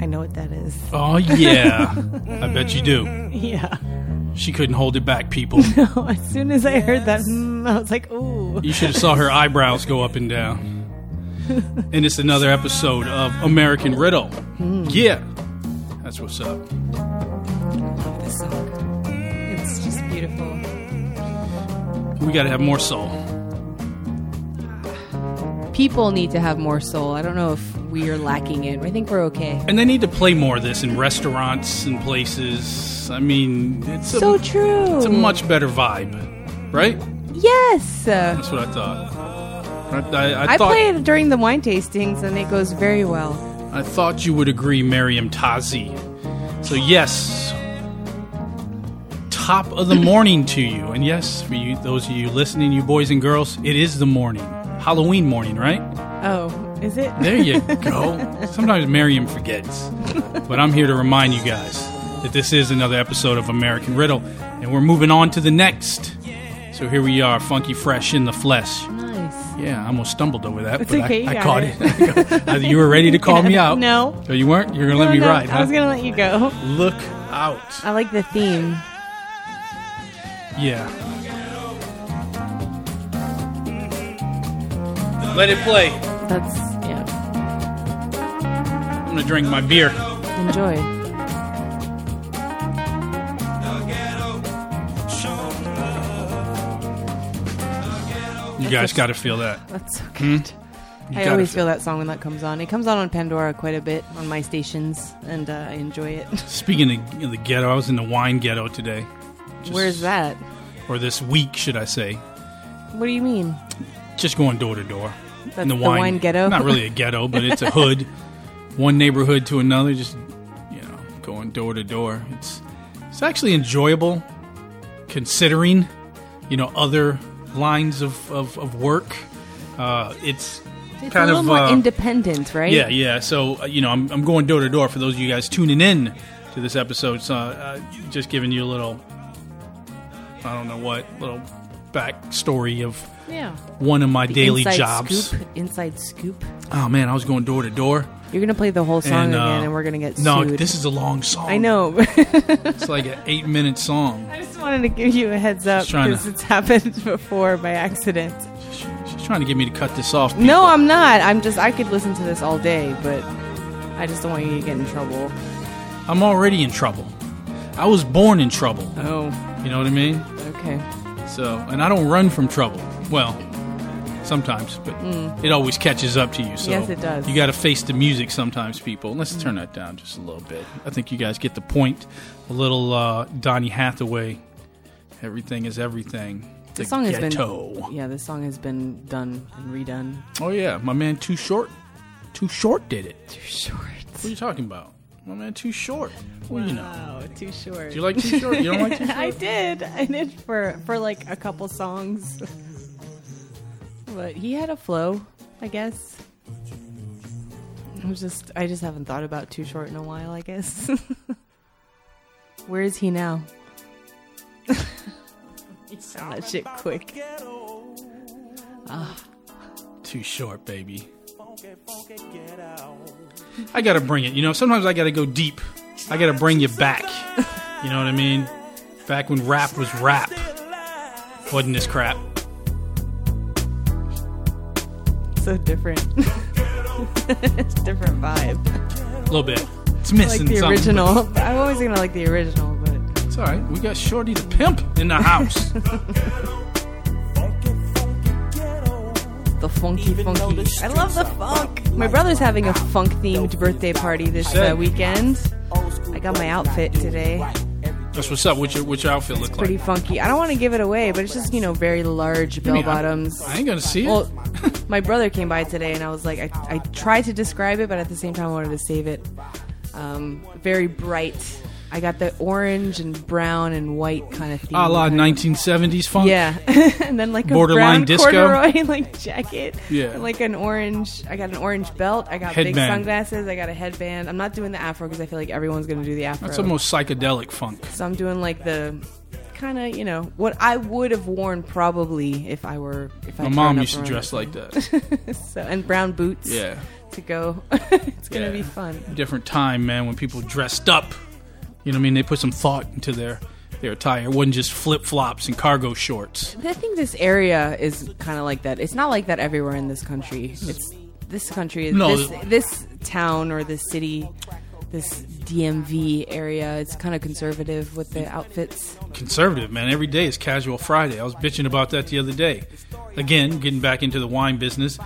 I know what that is. Oh yeah, I bet you do. Yeah. She couldn't hold it back, people. No, as soon as I heard that, mm, I was like, ooh. You should have saw her eyebrows go up and down. And it's another episode of American Riddle. Yeah, that's what's up. We got to have more soul. People need to have more soul. I don't know if we are lacking it. I think we're okay. And they need to play more of this in restaurants and places. I mean, it's a, So true. it's a much better vibe, right? Yes. That's what I thought. I, I, I I thought play it during the wine tastings, and it goes very well. I thought you would agree, Mariam Tazi. So yes, top of the morning to you, and yes, for you, those of you listening, you boys and girls, it is the morning, Halloween morning, right? Oh, is it? There you go. Sometimes Miriam forgets, but I'm here to remind you guys that this is another episode of American Riddle, and we're moving on to the next. So here we are, funky fresh in the flesh. nice. Yeah, I almost stumbled over that, It's but okay, I, I caught it. it. Uh, you were ready to call me out. No. So you weren't? You're gonna let me no, ride, I was huh? gonna let you go. Look out. I like the theme. Yeah. Let it play. That's yeah. I'm gonna drink my beer. Enjoy. You guys got to feel that. That's so good. You I gotta always feel that song when that comes on. It comes on on Pandora quite a bit on my stations, and uh, I enjoy it. Speaking of the ghetto, I was in the wine ghetto today. Just- Where's that? Or this week, should I say? What do you mean? Just going door to door. That's in the, wine, ghetto. Not really a ghetto, but it's a hood. One neighborhood to another, just you know, going door to door. It's it's actually enjoyable, considering you know other lines of of, of work. Uh, it's it's kind a little of, more uh, independent, right? Yeah, yeah. So uh, you know, I'm, I'm going door to door for those of you guys tuning in to this episode. So uh, just giving you a little, I don't know what little backstory of Yeah. one of my The daily inside jobs. Scoop, inside scoop. Oh man, I was going door to door. You're gonna play the whole song And, uh, again, and we're gonna get No, sued. this is a long song. I know. It's like an eight minute song. I just wanted to give you a heads up Just trying to- because it's happened before by accident. She's trying to get me to cut this off. No. I'm not. I'm just. I could listen to this all day, but I just don't want you to get in trouble. I'm already in trouble. I was born in trouble. Oh, You know what I mean? Okay. So, and I don't run from trouble. Well, sometimes, but it always catches up to you. So Mm. Yes, it does. You got to face the music sometimes, people. Let's turn that down just a little bit. I think you guys get the point. A little uh, Donny Hathaway. Everything is everything. The song has ghetto. been. Yeah, this song has been done and redone. Oh yeah, my man Too Short. Too Short did it. Too short. What are you talking about? My man Too Short. What do you know? Wow, too short. Do you like Too Short? You don't like Too Short? I did. I did for for like a couple songs. But he had a flow, I guess. I was just I just haven't thought about too short in a while, I guess. Where is he now? that shit quick. Ah. Too short, baby. I gotta bring it. You know, sometimes I gotta go deep. I gotta bring you back. You know what I mean? Back when rap was rap. Wasn't this crap? So different. it's a different vibe. A little bit. It's I like missing the something. original. I'm always gonna like the original, but It's alright. We got Shorty the Pimp in the house. the funky funky. I love the funk. My brother's having a funk themed birthday party this uh, weekend. I got my outfit today. That's what's up. What's your, what's your outfit look like? Pretty funky. I don't want to give it away, but it's just, you know, very large bell mean, I- bottoms. I ain't gonna see it. Well, my brother came by today, and I was like, I, I tried to describe it, but at the same time, I wanted to save it. Um, very bright. I got the orange and brown and white kind of theme. a la 1970s funk. Yeah, and then like a Borderline brown disco? corduroy like jacket. Yeah. and like an orange. I got an orange belt. I got big sunglasses. I got a headband. I'm not doing the afro because I feel like everyone's gonna do the afro. That's almost psychedelic funk. so I'm doing like the kind of you know what I would have worn probably if I were if I My mom used to dress like that. so and brown boots Yeah. to go. it's gonna Yeah. be fun. Different time, man, when people dressed up. You know what I mean? They put some thought into their their attire. It wasn't just flip flops and cargo shorts. I think this area is kind of like that. It's not like that everywhere in this country. It's this country, No. this, this town or this city, this DMV area. It's kind of conservative with the outfits. Conservative, man. Every day is casual Friday. I was bitching about that the other day. Again, getting back into the wine business.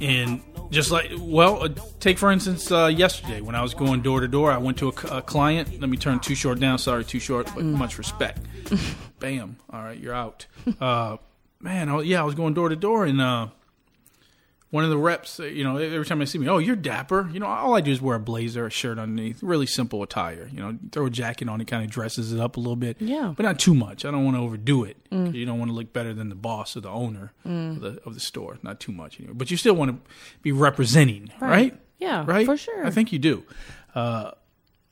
And just like, well, uh, take for instance, uh, yesterday when I was going door to door, I went to a client. Let me turn too short down. Sorry, too short, but much respect. Bam. All right, you're out. Uh, man, I, yeah, I was going door to door, and uh, one of the reps, uh, you know, every time they see me, oh, you're dapper. You know, all I do is wear a blazer, a shirt underneath, really simple attire. You know, throw a jacket on, it kind of dresses it up a little bit. Yeah. But not too much. I don't want to overdo it. 'cause You don't want to look better than the boss or the owner of, the, of the store. Not too much anyway. But you still want to be representing, right? Right. Yeah, Right? for sure. I think you do. Uh,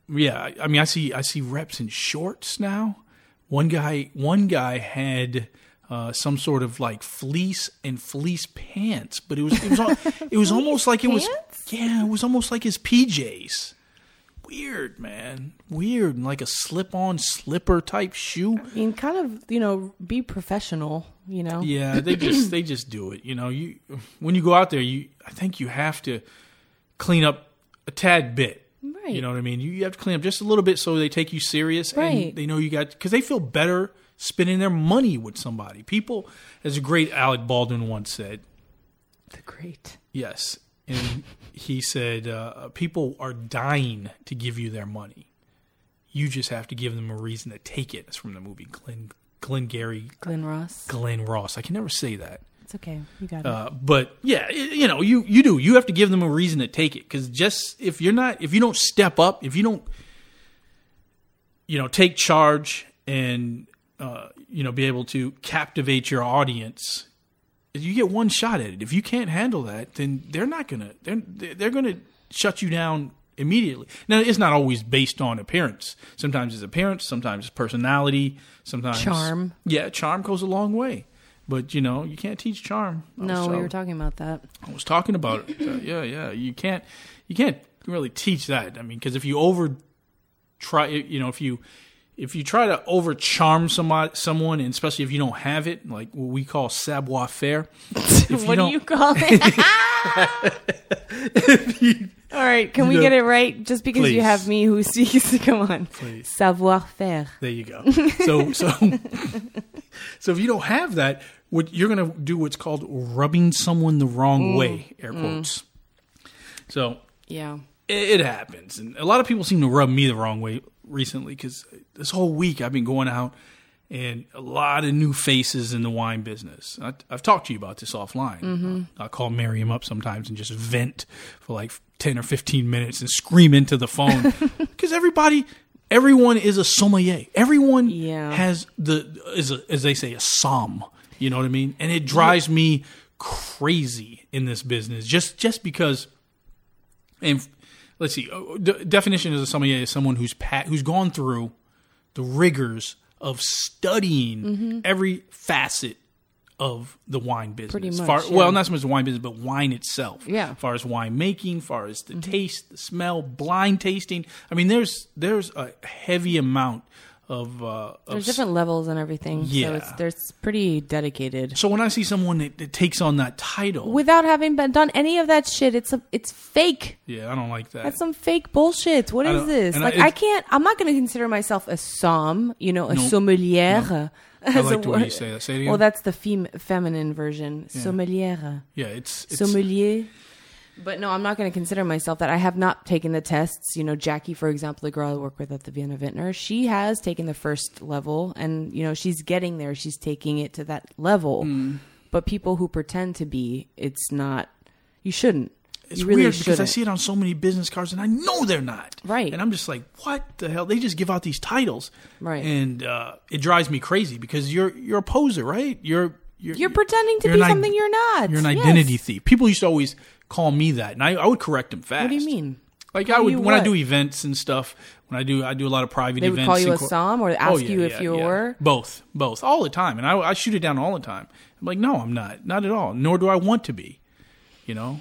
yeah, I- I mean, I see I see reps in shorts now. One guy, one guy had uh, some sort of like fleece and fleece pants, but it was it was it was almost like it was yeah, it was almost like his PJs. Weird, man. Weird, and like a slip-on slipper type shoe. I mean, kind of, you know, be professional. You know. Yeah, they just they just do it. You know, you when you go out there, you I think you have to clean up a tad bit. Right. You know what I mean? You, you have to clean up just a little bit so they take you serious Right. and they know you got because they feel better spending their money with somebody. People, as a great Alec Baldwin once said, The great. yes, and he said uh, people are dying to give you their money. You just have to give them a reason to take it. It's from the movie Glenn Glenn Gary Glenn Ross. Glenn Ross. I can never say that. It's okay. You got it. Uh, but yeah, you know, you you do. You have to give them a reason to take it because just if you're not, if you don't step up, if you don't, you know, take charge and uh, you know, be able to captivate your audience, you get one shot at it. If you can't handle that, then they're not gonna they're they're gonna shut you down immediately. Now, it's not always based on appearance. Sometimes it's appearance, sometimes it's personality, sometimes Charm. Yeah, charm goes a long way. But you know, you can't teach charm. No, was, we uh, were talking about that. I was talking about it. Uh, yeah, yeah. You can't, you can't really teach that. I mean, because if you over try, you know, if you if you try to over charm somebody, someone, and especially if you don't have it, like what we call savoir faire. You what do you call it? All right, can we know- get it right? Just because you have me who speaks, come on. Please. Savoir faire. There you go. So so so if you don't have that, what you're gonna do what's called rubbing someone the wrong Mm. way, air quotes. So Yeah. it, it happens, and a lot of people seem to rub me the wrong way recently because this whole week I've been going out and a lot of new faces in the wine business. I, I've talked to you about this offline. Mm-hmm. I call Miriam up sometimes and just vent for like ten or fifteen minutes and scream into the phone because everybody. Everyone is a sommelier. Everyone Yeah. has the is a, as they say a somm. You know what I mean? And it drives me crazy in this business just just because and let's see. uh, De- definition of a sommelier is someone who's pat, who's gone through the rigors of studying Mm-hmm. every facet of the wine business. Pretty much, Far, yeah. Well, not so much the wine business, but wine itself. Yeah. Mm-hmm. As far as wine making, far as the taste, the smell, blind tasting. I mean, there's there's a heavy amount of. Uh, of There's different levels and everything. Yeah. So it's there's pretty dedicated. so when I see someone that, that takes on that title, Without having been done any of that shit, it's a, it's fake. yeah, I don't like that. That's some fake bullshit. What is this? Like I- I, can't. I'm not going to consider myself a somm. You know, a No. sommelier. I like the way you say that. Say it again. Well, that's the fem- feminine version. Sommelier. yeah, it's, it's sommelier. But no, I'm not going to consider myself that. I have not taken the tests. You know, Jackie, for example, the girl I work with at the Vienna Vintner, she has taken the first level, and you know she's getting there. She's taking it to that level. Hmm. But people who pretend to be, it's not. You shouldn't. It's you really weird shouldn't. because I see it on so many business cards and I know they're not. Right. And I'm just like, what the hell? They just give out these titles. Right. And uh, it drives me crazy because you're you're a poser, right? You're you're, You're pretending to you're be an something you're not. You're an Yes. identity thief. People used to always call me that, and I, I would correct them fast. What do you mean? Like I would when I do events and stuff. When I do, I do a lot of private events. They would events. call you a cor- somm or oh, ask Oh, you if you were. both, both, all the time, and I, I shoot it down all the time. I'm like, no, I'm not, not at all. Nor do I want to be. You know,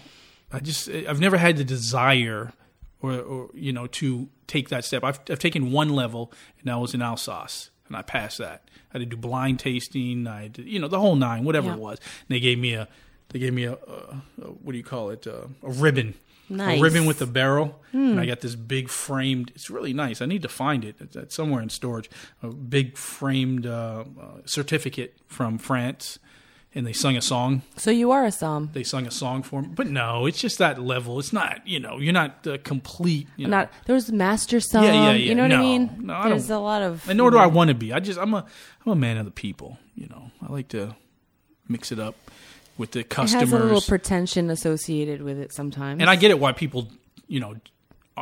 I just I've never had the desire or, or you know to take that step. I've I've taken one level, and that was in Alsace, and I passed that. I had to do blind tasting. I did, you know the whole nine, whatever Yeah. it was. And they gave me a they gave me a, a, a what do you call it uh, a ribbon. Nice. A ribbon with a barrel, and I got this big framed. It's really nice. I need to find it. It's, it's somewhere in storage. A big framed uh, uh, certificate from France, and they sung a song So you are a somm. they sung a song for me. But no, it's just that level. It's not, you know, you're not the complete. You know, Not there's master somm. Yeah, yeah, yeah. You know what I mean? no, I there's a lot of. and nor do I want to be. I just, I'm a, I'm a man of the people. You know, I like to mix it up with the It customers. has a little pretension associated with it sometimes. and I get it why people, you know,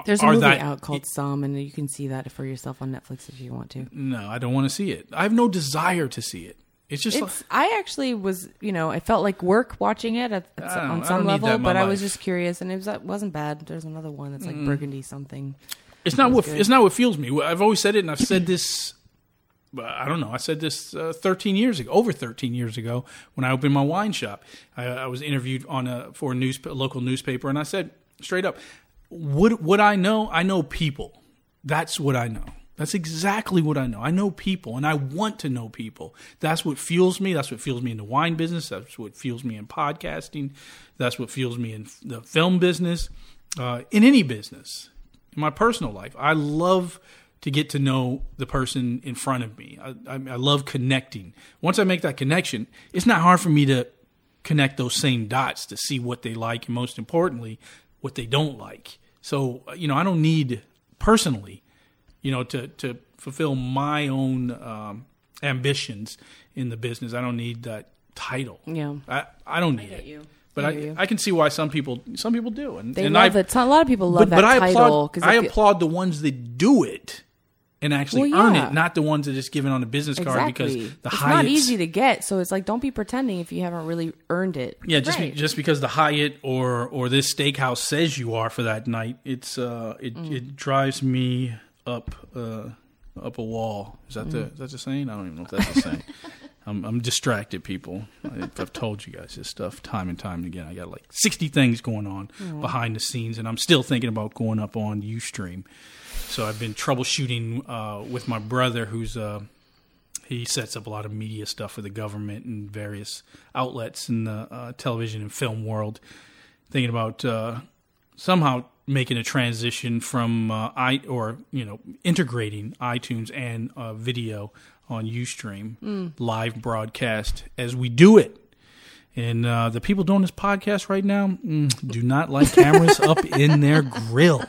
There's a are movie that, out called Somm, and you can see that for yourself on Netflix if you want to. No, I don't want to see it. I have no desire to see it. It's just like, I actually was, you know, I felt like work watching it at, at, on some level, but I was just curious, and it was, wasn't bad. There's another one that's like burgundy something. It's not what good. it's not what fuels me. I've always said it, and I've said this. I don't know. I said this uh, 13 years ago, over 13 years ago, when I opened my wine shop. I, I was interviewed on a for a news a local newspaper, and I said straight up, "What what I know? I know people. That's what I know. That's exactly what I know. I know people, and I want to know people. That's what fuels me. That's what fuels me in the wine business. That's what fuels me in podcasting. That's what fuels me in the film business, uh, in any business." in my personal life. I love to get to know the person in front of me. I, I, I love connecting. Once I make that connection, it's not hard for me to connect those same dots to see what they like and most importantly, what they don't like. So, you know, I don't need personally, you know, to, to fulfill my own um, ambitions in the business. I don't need that title. Yeah. I, I don't need get it. you. But I I. I can see why some people some people do, and They and love I, it. A lot of people love but, but I title applaud. I feel- applaud the ones that do it and actually Well, earn yeah. it, not the ones that just give it on a business card exactly. because the high it's Hyatt. not easy to get, so it's like don't be pretending if you haven't really earned it. yeah, just Right. be, just because the Hyatt or or this steakhouse says you are for that night, it's uh it Mm. it drives me up uh up a wall. Is that Mm. the is that the saying? I don't even know if that's the saying. I'm, I'm distracted, people. I, I've told you guys this stuff time and time again. I got like 60 things going on behind the scenes, and I'm still thinking about going up on UStream. So I've been troubleshooting uh, with my brother, who's uh, he sets up a lot of media stuff for the government and various outlets in the uh, television and film world. Thinking about uh, somehow making a transition from uh, i or you know integrating iTunes and uh, video on UStream live broadcast as we do it. And uh, the people doing this podcast right now mm, do not like cameras up in their grill.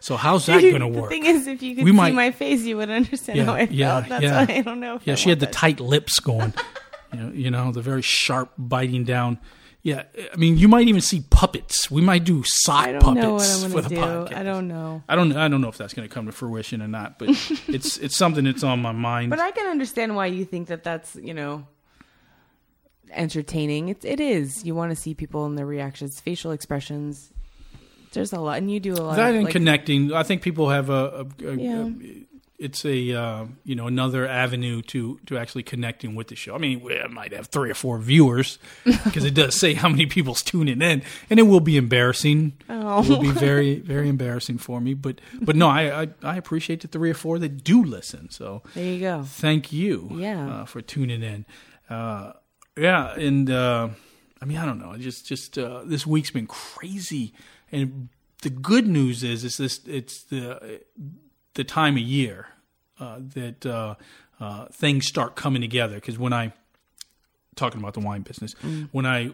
So how's that going to work? The thing is, if you could We see might- my face, you would understand how I felt. yeah, That's yeah. why I don't know. If Yeah, I she had the tight lips going. you, know, you know, the very sharp biting down. Yeah, I mean, you might even see puppets. We might do sock puppets know what I'm for the do. podcast. I don't know. I don't. I don't know if that's going to come to fruition or not, but it's it's something that's on my mind. But I can understand why you think that that's you know entertaining. It's it is. You want to see people and their reactions, facial expressions. There's a lot, and you do a lot. that of, and like, connecting, I think people have a. a, a- Yeah. a- it's a uh, you know another avenue to to actually connecting with the show. I mean, we might have three or four viewers because it does say how many people's tuning in, and it will be embarrassing. Oh. It will be very very embarrassing for me. But but no, I, I I appreciate the three or four that do listen. So There you go. thank you Yeah. uh, for tuning in uh, yeah and uh, i mean i don't know just just uh, this week's been crazy and the good news is is this it's the the time of year uh, that uh, uh, things start coming together. Because when i talking about the wine business when i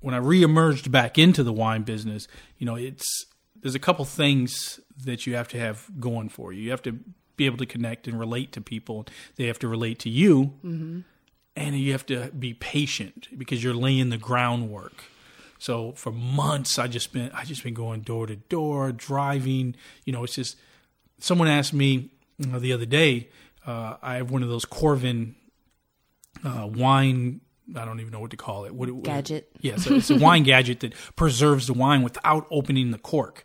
when i reemerged back into the wine business you know it's there's a couple things that you have to have going for you. You have to be able to connect and relate to people. They have to relate to you. And you have to be patient because you're laying the groundwork. So for months, I just been I just been going door to door, driving. You know, it's just someone asked me you know, the other day. Uh, I have one of those Coravin uh, wine. I don't even know what to call it. What, what- Gadget. Yes, it's a wine gadget that preserves the wine without opening the cork.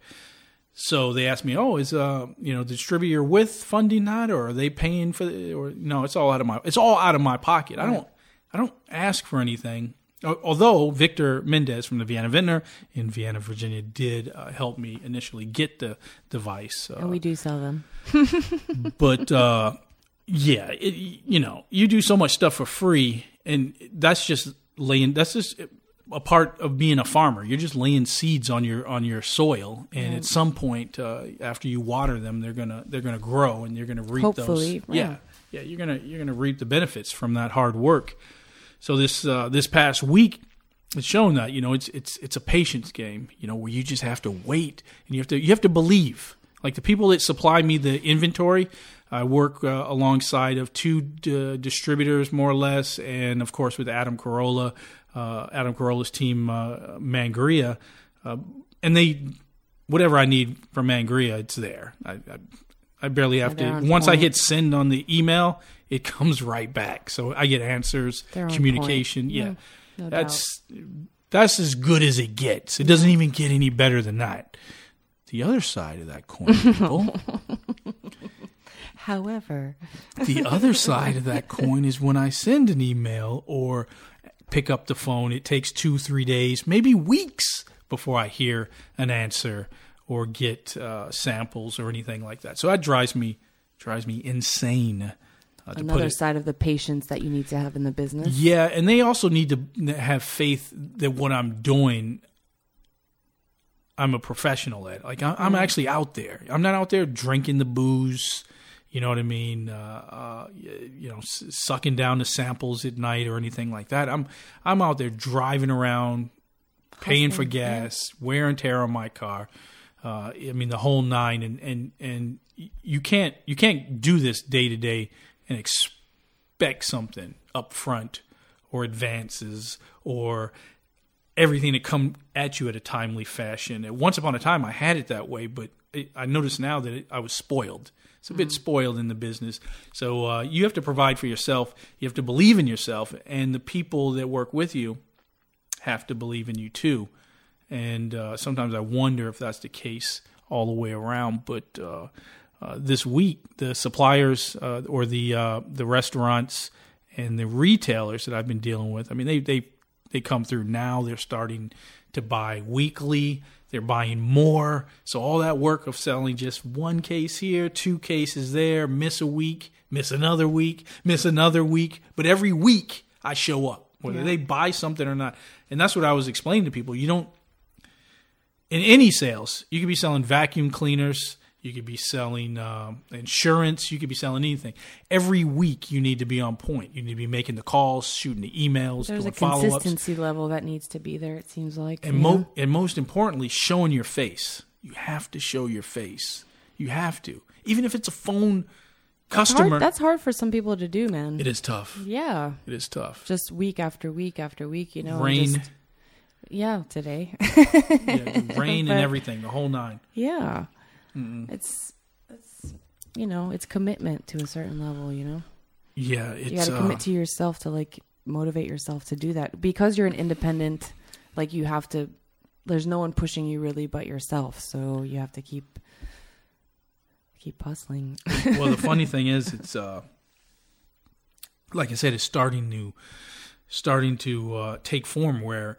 So they asked me, "Oh, is uh you know the distributor with funding that, or are they paying for? The, or no, it's all out of my it's all out of my pocket. I don't I don't ask for anything. Al- Although Victor Mendez from the Vienna Vintner in Vienna, Virginia, did uh, help me initially get the device. Uh, And we do sell them. but uh, yeah, it, you know, you do so much stuff for free, and that's just laying. That's just a part of being a farmer. You're just laying seeds on your on your soil, and at some point, uh, after you water them, they're gonna they're gonna grow, and you're gonna reap Hopefully, those. Yeah, yeah, you're gonna you're gonna reap the benefits from that hard work. So this uh, this past week, it's shown that you know it's it's it's a patience game. You know where you just have to wait and you have to you have to believe. Like the people that supply me the inventory, I work uh, alongside of two d- distributors more or less, and of course with Adam Carolla, uh, Adam Carolla's team, uh, Mangria, uh, and they whatever I need from Mangria, it's there. I, I, I barely have to. on Once I hit send on the email, it comes right back. So I get answers, They're communication. Yeah, Yeah, no that's that's as good as it gets. It doesn't even get any better than that. The other side of that coin, people. However, the other side of that coin is when I send an email or pick up the phone, it takes two, three days, maybe weeks before I hear an answer or get uh, samples or anything like that. So that drives me drives me insane. Uh, another side of the patience that you need to have in the business. Yeah, and they also need to have faith that what I'm doing, I'm a professional at. Like I- I'm actually out there. I'm not out there drinking the booze. You know what I mean? Uh, uh, you know, s- sucking down the samples at night or anything like that. I'm I'm out there driving around, paying for gas, wear and tear on my car. Uh, I mean the whole nine, and and and you can't you can't do this day to day and expect something up front or advances or everything to come at you at a timely fashion. And once upon a time, I had it that way, but it, I notice now that it, I was spoiled. It's a bit spoiled in the business. So uh, you have to provide for yourself. You have to believe in yourself, and the people that work with you have to believe in you too. And uh, sometimes I wonder if that's the case all the way around. But uh, uh, this week, the suppliers uh, or the uh, the restaurants and the retailers that I've been dealing with, I mean, they they they come through now. They're starting to buy weekly. They're buying more. So all that work of selling just one case here, two cases there, miss a week, miss another week, miss another week, but every week I show up, whether they buy something or not. And that's what I was explaining to people. You don't in any sales, you could be selling vacuum cleaners, you could be selling um, insurance, you could be selling anything. Every week, you need to be on point. You need to be making the calls, shooting the emails, There's doing a follow ups, consistency level that needs to be there. It seems like. and mo- and most importantly, showing your face. You have to show your face. You have to, even if it's a phone That's customer. hard, that's hard for some people to do, man. it is tough. Yeah, It is tough. just week after week after week. You know, rain, just- yeah, today. yeah, rain, But- and everything, the whole nine. yeah, it's it's you know it's commitment to a certain level. You know, Yeah, it's you got to uh, commit to yourself to like motivate yourself to do that because you're an independent. Like you have to. There's no one pushing you really but yourself, so you have to keep keep hustling. well, the funny thing is, it's uh, like I said, it's starting to starting to uh, take form. Where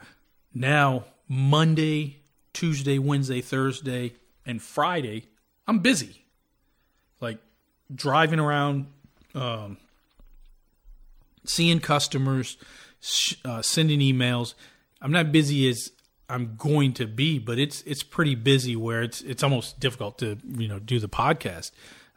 now Monday, Tuesday, Wednesday, Thursday, and Friday, I'm busy. Like driving around, um, seeing customers, sh- uh, sending emails. I'm not busy as I'm going to be, but it's it's pretty busy where it's it's almost difficult to you know do the podcast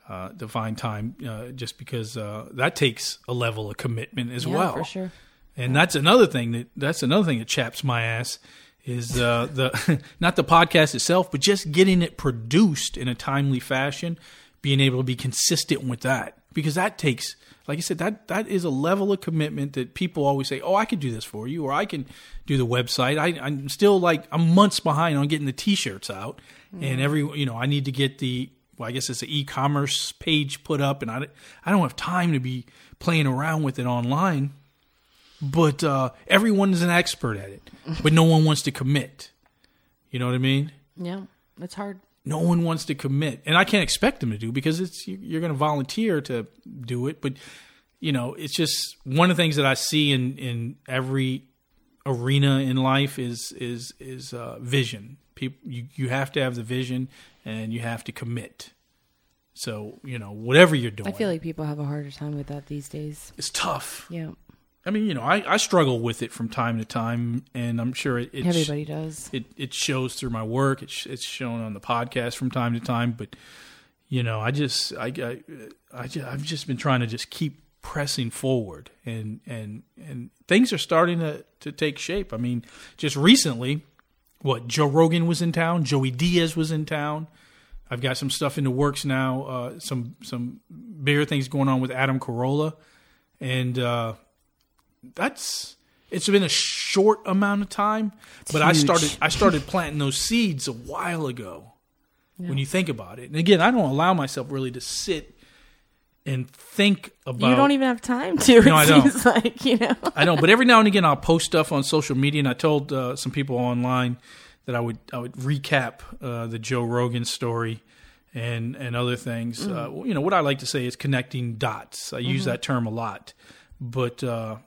uh, to find time uh, just because uh, that takes a level of commitment as yeah, well. for sure. And that's another thing that that's another thing that chaps my ass is uh, the not the podcast itself, but just getting it produced in a timely fashion, being able to be consistent with that. Because that takes, like I said, that that is a level of commitment that people always say, "Oh, I can do this for you," or "I can do the website." I, I'm still like I'm months behind on getting the T-shirts out, and every you know I need to get the well, I guess it's an e-commerce page put up, and I I don't have time to be playing around with it online but uh, everyone is an expert at it, but no one wants to commit. You know what I mean? Yeah, it's hard. no one wants to commit, and I can't expect them to do because it's you're going to volunteer to do it. But you know, it's just one of the things that I see in in every arena in life is is is uh, vision. People, you you have to have the vision, and you have to commit. So you know, whatever you're doing, I feel like people have a harder time with that these days. it's tough. Yeah, I mean, you know, I, I struggle with it from time to time, and I'm sure it, it everybody does. it it shows through my work. It's it's shown on the podcast from time to time. But you know, I just I I, I just, I've just been trying to just keep pressing forward, and and and things are starting to to take shape. I mean, just recently, what Joe Rogan was in town, Joey Diaz was in town. I've got some stuff in the works now. Uh, some some bigger things going on with Adam Carolla, and uh, that's it's been a short amount of time, but I started I started planting those seeds a while ago. When you think about it, and again, I don't allow myself really to sit and think about. you don't even have time to. No, it I don't. seems like you know. I know, but every now and again, I'll post stuff on social media, and I told uh, some people online that I would I would recap uh, the Joe Rogan story and and other things. Uh, you know, what I like to say is connecting dots. I use that term a lot, but uh,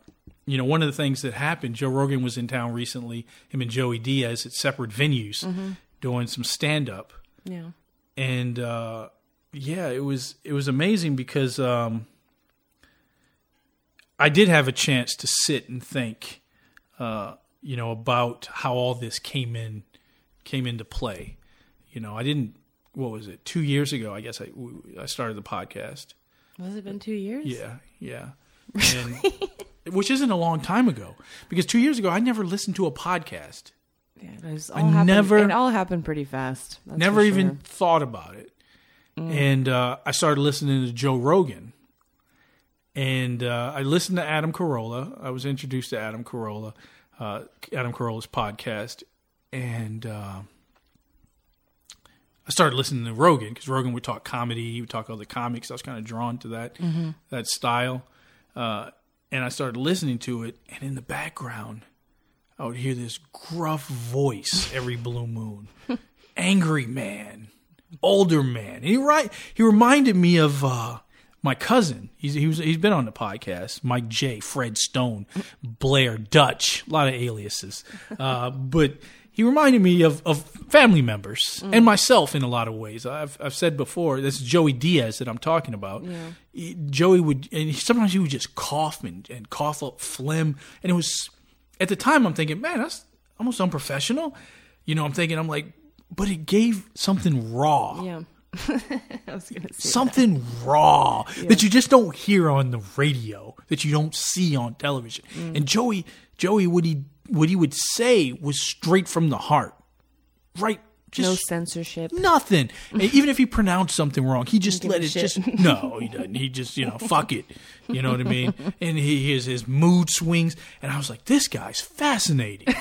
you know, one of the things that happened, Joe Rogan was in town recently. Him and Joey Diaz at separate venues doing some stand up Yeah, and uh, yeah, it was it was amazing because um, I did have a chance to sit and think, uh, you know, about how all this came in came into play. You know, I didn't. What was it? Two years ago, I guess I I started the podcast. has it been two years? Yeah, yeah, and, which isn't a long time ago because two years ago I never listened to a podcast. yeah. It all I happened, never- It all happened pretty fast. never for even thought about it. And uh, I started listening to Joe Rogan. And uh, I listened to Adam Carolla. I was introduced to Adam Carolla, uh, Adam Carolla's podcast. And uh, I started listening to Rogan because Rogan would talk comedy, he would talk other comics. I was kind of drawn to that that style. Uh, and I started listening to it, and in the background, I would hear this gruff voice every blue moon, angry man, older man. And he right, he reminded me of uh, my cousin. He's he was he's been on the podcast. Mike J, Fred Stone, Blair Dutch, a lot of aliases, uh, but. He reminded me of, of family members and myself in a lot of ways. I've I've said before, this is Joey Diaz that I'm talking about. He- Joey would, and he, sometimes he would just cough and, and cough up phlegm, and it was at the time I'm thinking, man, that's almost unprofessional. You know, I'm thinking, I'm like, but it gave something raw, Yeah, I was gonna say something raw that you just don't hear on the radio, that you don't see on television. Mm. And Joey, Joey, what he what he would say was straight from the heart, right? Just no censorship. Nothing. Even if he pronounced something wrong, he just let it shit. just no, he doesn't. He just, you know, fuck it. You know what I mean? And he his his mood swings and I was like, this guy's fascinating.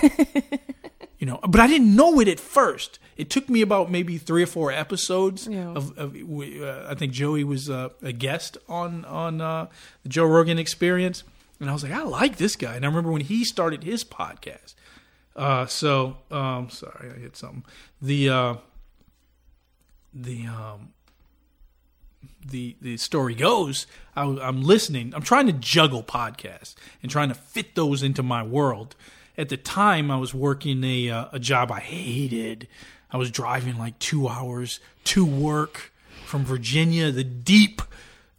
you know, but I didn't know it at first. It took me about maybe 3 or 4 episodes Yeah. of, of uh, I think Joey was uh, a guest on on uh, the Joe Rogan experience and I was like, I like this guy. And I remember when he started his podcast. Uh, so, um, sorry, I hit something. The, uh, the, um, the, the story goes, I, I'm listening. I'm trying to juggle podcasts and trying to fit those into my world. At the time, I was working a, uh, a job I hated. I was driving like two hours to work from Virginia, the deep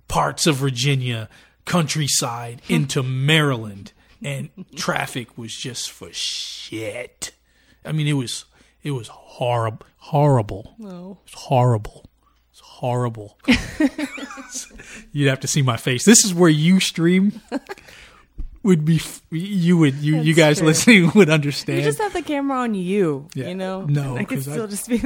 parts of Virginia, countryside, hmm. into Maryland, and traffic was just for shit. I mean, it was it was horrible, horrible. No. It's horrible. It's horrible. You'd have to see my face. This is where UStream would be. You would you you guys true. listening would understand. You just have the camera on you. Yeah. You know. No, I could 'cause I- still just be.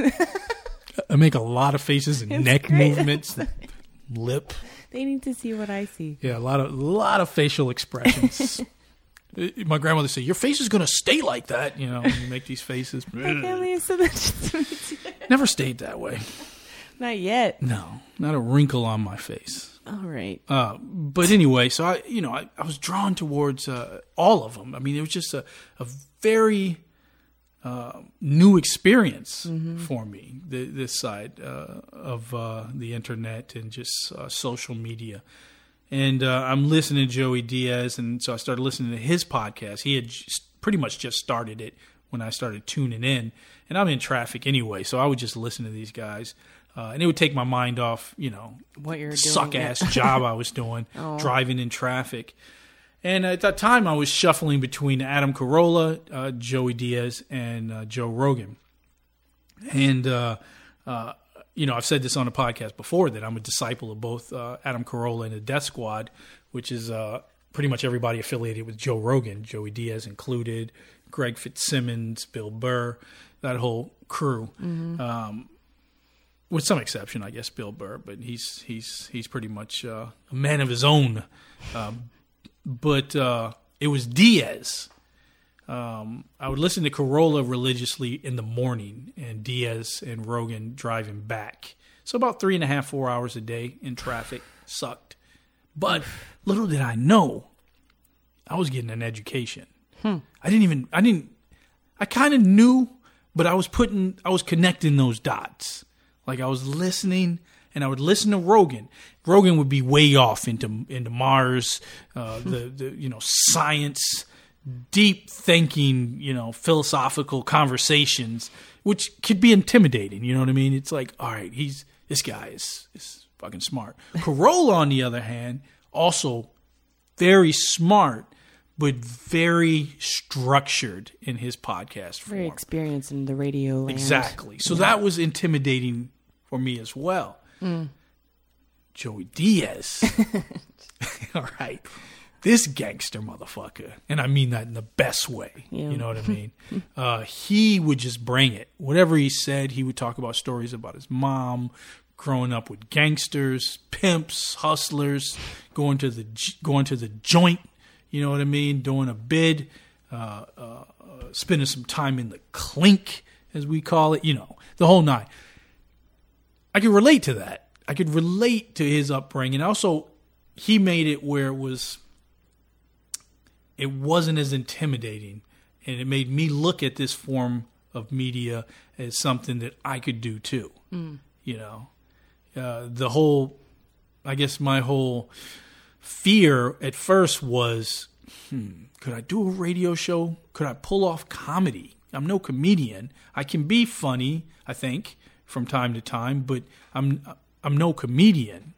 I make a lot of faces and neck great. movements, lip. they need to see what I see. Yeah, a lot of lot of facial expressions. My grandmother said, "Your face is going to stay like that." You know, when you make these faces. My family is so much. Never stayed that way. Not yet. No, not a wrinkle on my face. All right. Uh, but anyway, so I, you know, I, I was drawn towards uh, all of them. I mean, it was just a, a very uh, new experience for me. The, this side uh, of uh, the internet and just uh, social media. And uh, I'm listening to Joey Diaz, and so I started listening to his podcast. He had pretty much just started it when I started tuning in, and I'm in traffic anyway, so I would just listen to these guys, uh, and it would take my mind off, you know, What doing, suck ass job I was doing Oh. driving in traffic. And at that time, I was shuffling between Adam Carolla, uh, Joey Diaz, and uh, Joe Rogan. And, uh, uh, you know, I've said this on the podcast before that I'm a disciple of both uh, Adam Carolla and the Death Squad, which is uh, pretty much everybody affiliated with Joe Rogan, Joey Diaz included, Greg Fitzsimmons, Bill Burr, that whole crew. Um, with some exception, I guess, Bill Burr, but he's he's he's pretty much uh, a man of his own. Um, but uh, it was Diaz. Um, I would listen to Carolla religiously in the morning, and Diaz and Rogan driving back. So about three and a half, four hours a day in traffic sucked. But little did I know, I was getting an education. I didn't even. I didn't. I kind of knew, but I was putting. I was connecting those dots. Like I was listening, and I would listen to Rogan. Rogan would be way off into into Mars, uh, the the you know science, deep thinking, you know philosophical conversations, which could be intimidating. You know what I mean? It's like, all right, he's this guy is is fucking smart. Carolla, on the other hand, also very smart, but very structured in his podcast form. Very experienced in the radio land. Exactly. So that was intimidating for me as well. Joey Diaz. All right. This gangster motherfucker, and I mean that in the best way. Yeah. You know what I mean? uh, he would just bring it. Whatever he said, he would talk about stories about his mom, growing up with gangsters, pimps, hustlers, going to the going to the joint. You know what I mean? Doing a bid, uh, uh, uh, spending some time in the clink, as we call it. You know, the whole nine. I could relate to that. I could relate to his upbringing. Also, he made it where it was it wasn't as intimidating and it made me look at this form of media as something that I could do too. You know, uh, the whole, I guess my whole fear at first was, hmm, could I do a radio show? Could I pull off comedy? I'm no comedian. I can be funny, I think, from time to time, but I'm I'm no comedian.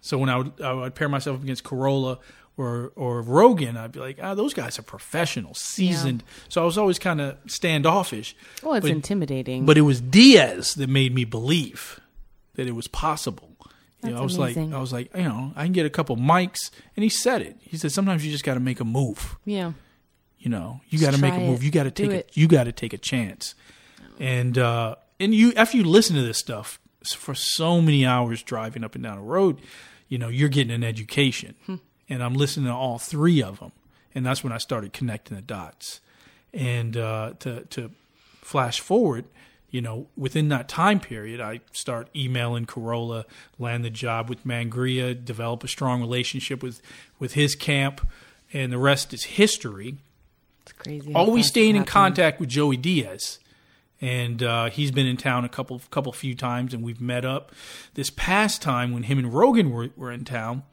So when I would I would pair myself up against Carolla or or Rogan, I'd be like, ah, those guys are professional, seasoned. So I was always kind of standoffish. Well, it's But- intimidating. But it was Diaz that made me believe that it was possible. You know, I was amazing. like, I was like, you know, I can get a couple mics, and he said it. He said sometimes you just got to make a move. yeah. You know, you got to make a move. it. You got to take a, it. you got to take a chance. And uh, and you after you listen to this stuff for so many hours driving up and down the road, you know, you're getting an education. Hmm. And I'm listening to all three of them, and that's when I started connecting the dots. And uh, to to flash forward, you know, within that time period, I start emailing Carolla, land the job with Mangria, develop a strong relationship with with his camp, and the rest is history It's crazy. always staying in contact with Joey Diaz, and uh, he's been in town a couple couple few times, and we've met up. This past time when him and Rogan were, were in town,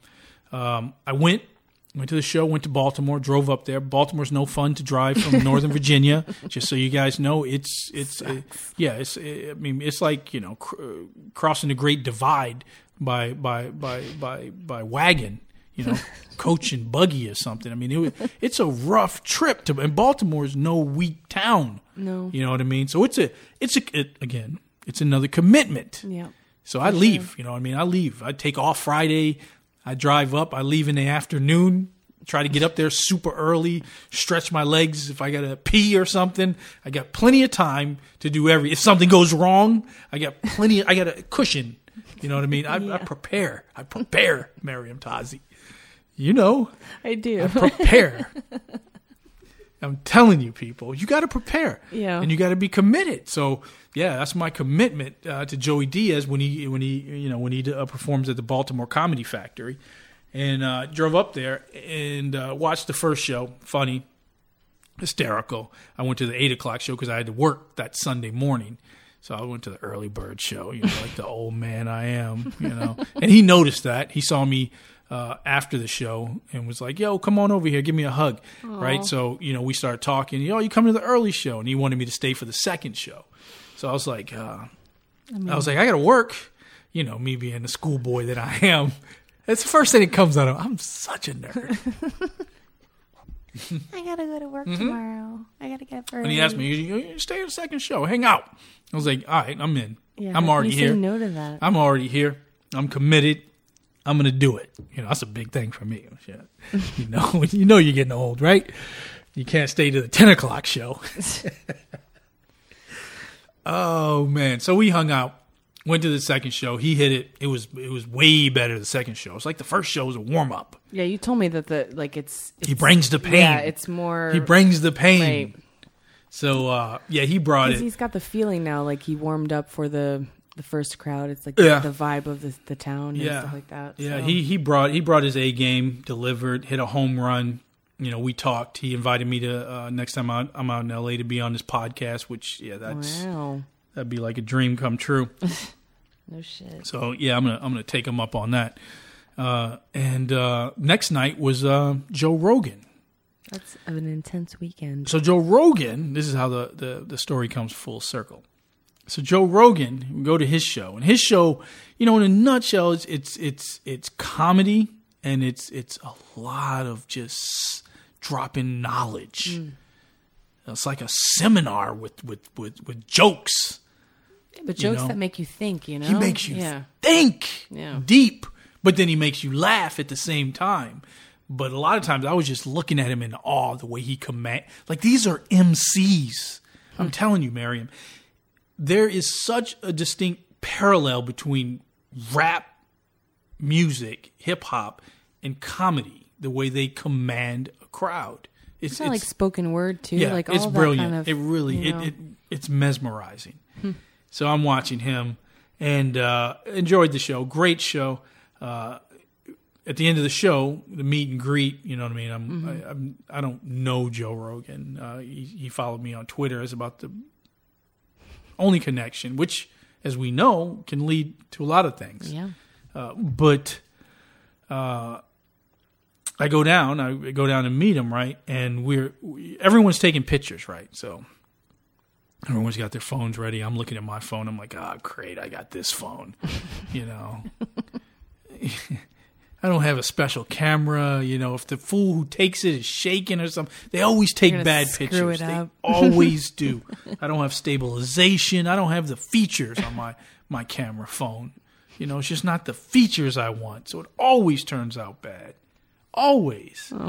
um, I went went to the show, went to Baltimore, drove up there. Baltimore's no fun to drive from Northern Virginia. Just so you guys know, it's it's uh, yeah, it's I mean it's like you know cr- uh, crossing the Great Divide by by by by by wagon. You know, coach and buggy or something. I mean, it was, it's a rough trip to. And Baltimore is no weak town. No. You know what I mean? So it's a it's a it, again it's another commitment. Yeah. So I leave. You know what I mean? I leave. I take off Friday. I drive up. I leave in the afternoon. Try to get up there super early. Stretch my legs if I gotta pee or something. I got plenty of time to do every. If something goes wrong, I got plenty. I got a cushion. You know what I mean? I, I prepare. I prepare, Miriam Tazi. You know, I do. prepare. I'm telling you, people, you got to prepare, Yeah. and you got to be committed. So, yeah, that's my commitment uh, to Joey Diaz when he when he you know when he uh, performs at the Baltimore Comedy Factory, and uh, drove up there and uh, watched the first show. Funny, hysterical. I went to the eight o'clock show because I had to work that Sunday morning. So I went to the early bird show, you know, like the old man I am, you know. And he noticed that. He saw me uh, after the show and was like, "Yo, come on over here, give me a hug." Right? So you know, we started talking. Yo, you come to the early show, and he wanted me to stay for the second show. So I was like, uh, I, was like, I got to work. You know, me being the schoolboy that I am. It's the first thing that comes out of. I'm such a nerd. I gotta go to work tomorrow. I gotta get up early. Mm-hmm. And he asked me, you, you stay at the second show, hang out. I was like, all right, I'm in. Yeah, I'm already here. No to that. I'm already here. I'm committed. I'm gonna do it. You know, that's a big thing for me. Shit. You know, you know you're getting old, right? You can't stay to the ten o'clock show. oh man. So we hung out, went to the second show. He hit it. It was it was way better the second show. It's like the first show was a warm up. Yeah, you told me that the like it's, it's He brings the pain. Yeah, it's more. he brings the pain. Right. So uh, yeah, he brought it. he's got the feeling now, like he warmed up for the the first crowd. It's like Yeah. the vibe of the the town and Yeah. stuff like that. Yeah, so. he he brought he brought his A game, delivered, hit a home run. You know, we talked. He invited me to uh, next time out, I'm out in LA to be on his podcast. Which yeah, that's Wow. that'd be like a dream come true. No shit. So yeah, I'm gonna I'm gonna take him up on that. Uh, and uh, next night was uh, Joe Rogan. That's an intense weekend. So Joe Rogan, this is how the, the, the story comes full circle. So Joe Rogan, go to his show, and his show, you know, in a nutshell, it's it's it's it's comedy and it's it's a lot of just dropping knowledge. Mm. It's like a seminar with with with, with jokes. But jokes know, that make you think, you know. He makes you Yeah. think Yeah. deep, but then he makes you laugh at the same time. But a lot of times I was just looking at him in awe the way he command like these are MCs. I'm telling you, Miriam, there is such a distinct parallel between rap music, hip hop, and comedy, the way they command a crowd. It's, It's not like spoken word too. yeah, like all it's that brilliant. Kind of, it really it. Hmm. it it's mesmerizing. So I'm watching him and uh, enjoyed the show. Great show. Uh, at the end of the show, the meet and greet. You know what I mean. I'm, Mm-hmm. I, I'm I don't know Joe Rogan. Uh, he, he followed me on Twitter. It's about the only connection, which, as we know, can lead to a lot of things. yeah. Uh, but uh, I go down, I go down and meet him, right? And we're we, everyone's taking pictures, right? So everyone's got their phones ready. I'm looking at my phone. I'm like, ah, great, I got this phone. you know, I don't have a special camera. You know, if the fool who takes it is shaking or something, they always take bad pictures. They always do. I don't have stabilization. I don't have the features on my my camera phone. You know, it's just not the features I want. So it always turns out bad. Always.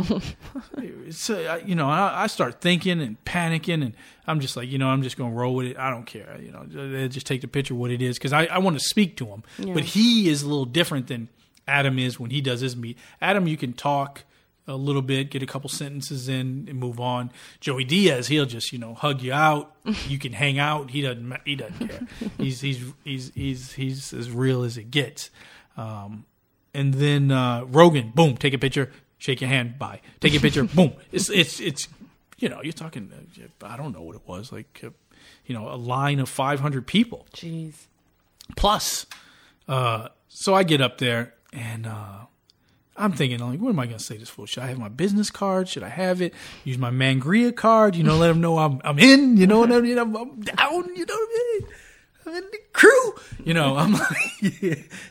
It's, uh, you know, I, I start thinking and panicking, and I'm just like, you know, I'm just going to roll with it. I don't care. You know, just take the picture what it is because I, I want to speak to him. But he is a little different than Adam is when he does his meet. Adam, you can talk a little bit, get a couple sentences in, and move on. Joey Diaz, he'll just you know hug you out. You can hang out. He doesn't. He doesn't care. he's he's he's he's he's as real as it gets. Um, and then uh, Rogan, boom, take a picture, shake your hand, bye. Take a picture, boom. It's it's it's you know you're talking. uh, I don't know what it was like. Uh, you know, a line of 500 people Jeez. plus. Uh, so I get up there and uh, I'm thinking, like, what am I going to say this for? Should I have my business card? Should I have it? Use my Mangria card? You know, let them know I'm I'm in. You know what I mean? I'm, I'm down. You know what I mean? I'm in the crew. You know, I'm like,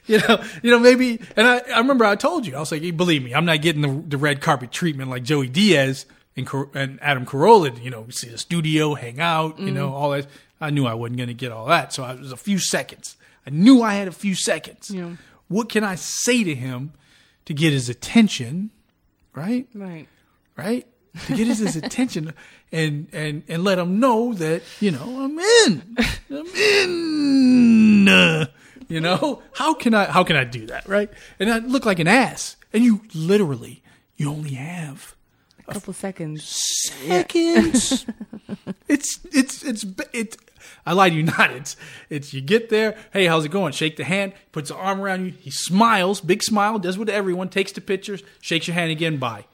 you know, you know, maybe. And I, I remember I told you, I was like, believe me, I'm not getting the, the red carpet treatment like Joey Diaz and and Adam Carolla. You know, see the studio, hang out. You know, all that. I knew I wasn't going to get all that, so I, it was a few seconds. I knew I had a few seconds. Yeah. What can I say to him to get his attention? Right Right. right? To get his, his attention and, and, and let him know that, you know, I'm in. I'm in. Uh, you know? How can I how can I do that, right? And I look like an ass. And you literally you only have A couple seconds. seconds. it's it's it's it's. I lied to you not. It's it's you get there. Hey, how's it going? Shake the hand. Puts an arm around you. He smiles, big smile. Does what everyone takes the pictures. Shakes your hand again. Bye.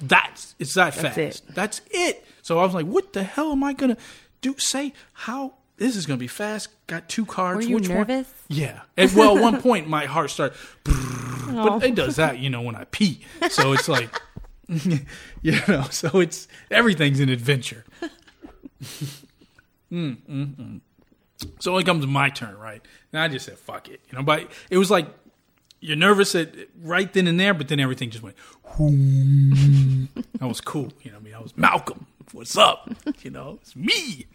That's it's that fast. it. That's it. So I was like, what the hell am I gonna do? Say how this is gonna be fast. Got two cards. Were you Which nervous? one? Yeah. And well, at one point my heart started, Oh. but it does that, you know, when I pee. So it's like, you know, so it's everything's an adventure. Mm, mm, mm. So it comes to my turn, right? And I just said, fuck it, you know. But it was like you're nervous at right then and there, but then everything just went. That was cool, you know. what I mean, I was Malcolm. What's up? You know, it's me.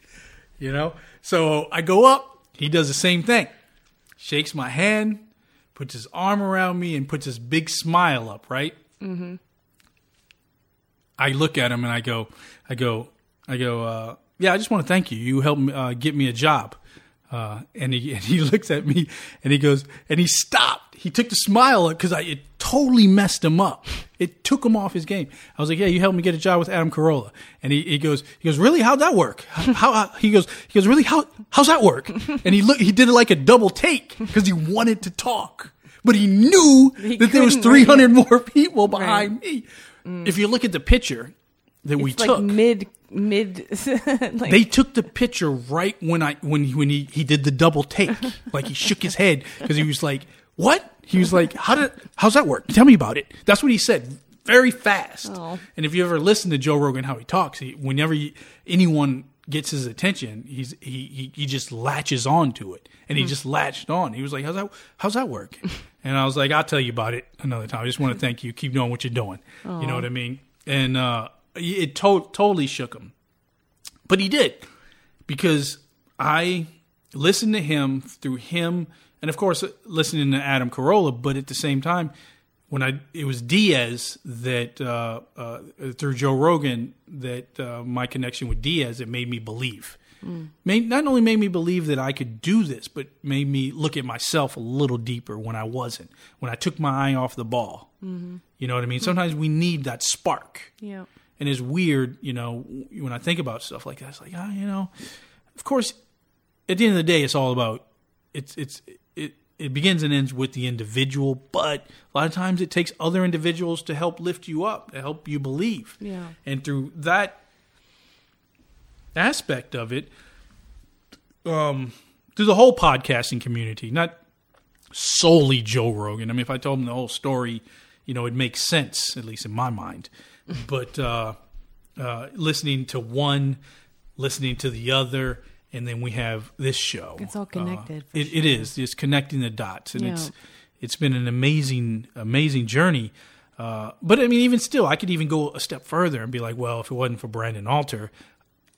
You know. So I go up. He does the same thing. Shakes my hand, puts his arm around me, and puts his big smile up. Right. Mm-hmm. I look at him and I go, I go, I go. Uh, yeah, I just want to thank you. You helped me, uh, get me a job. Uh, and he and he looks at me and he goes and he stopped. He took the smile because I it totally messed him up. It took him off his game. I was like, "Yeah, you helped me get a job with Adam Carolla." And he, he goes, he goes, "Really? How'd that work? How, how he goes he goes really how how's that work?" And he look he did it like a double take because he wanted to talk, but he knew He that there was three hundred more people behind Right. me. If you look at the picture that we like took, mid mid. like, they took the picture right when I when he, when he he did the double take, like he shook his head because he was like, "What?" He was like, "How did? How's that work? Tell me about it." That's what he said, very fast. Oh. And if you ever listen to Joe Rogan how he talks, he, whenever he, anyone gets his attention, he's he, he he just latches on to it, and he just latched on. He was like, "How's that? How's that work?" And I was like, "I'll tell you about it another time. I just want to thank you. Keep doing what you're doing. You know what I mean?" And uh, it to- totally shook him. But he did because I listened to him through him, and of course listening to Adam Carolla. But at the same time, when I it was Diaz that uh, uh, through Joe Rogan that uh, my connection with Diaz it made me believe. Made, not only made me believe that I could do this, but made me look at myself a little deeper when I wasn't. When I took my eye off the ball. You know what I mean? Sometimes we need that spark yeah. And it's weird, you know, when I think about stuff like that. It's like, ah, you know, of course, at the end of the day, it's all about it's it's it it begins and ends with the individual, but a lot of times it takes other individuals to help lift you up, to help you believe, Yeah. and through that aspect of it, um, through the whole podcasting community, not solely Joe Rogan. I mean, if I told him the whole story, you know, it makes sense, at least in my mind. But uh, uh, listening to one, listening to the other, and then we have this show. It's all connected, Uh, for it, it is. It's connecting the dots, and it's it's been an amazing, amazing journey. Uh, but I mean, even still, I could even go a step further and be like, well, if it wasn't for Brandon Alter,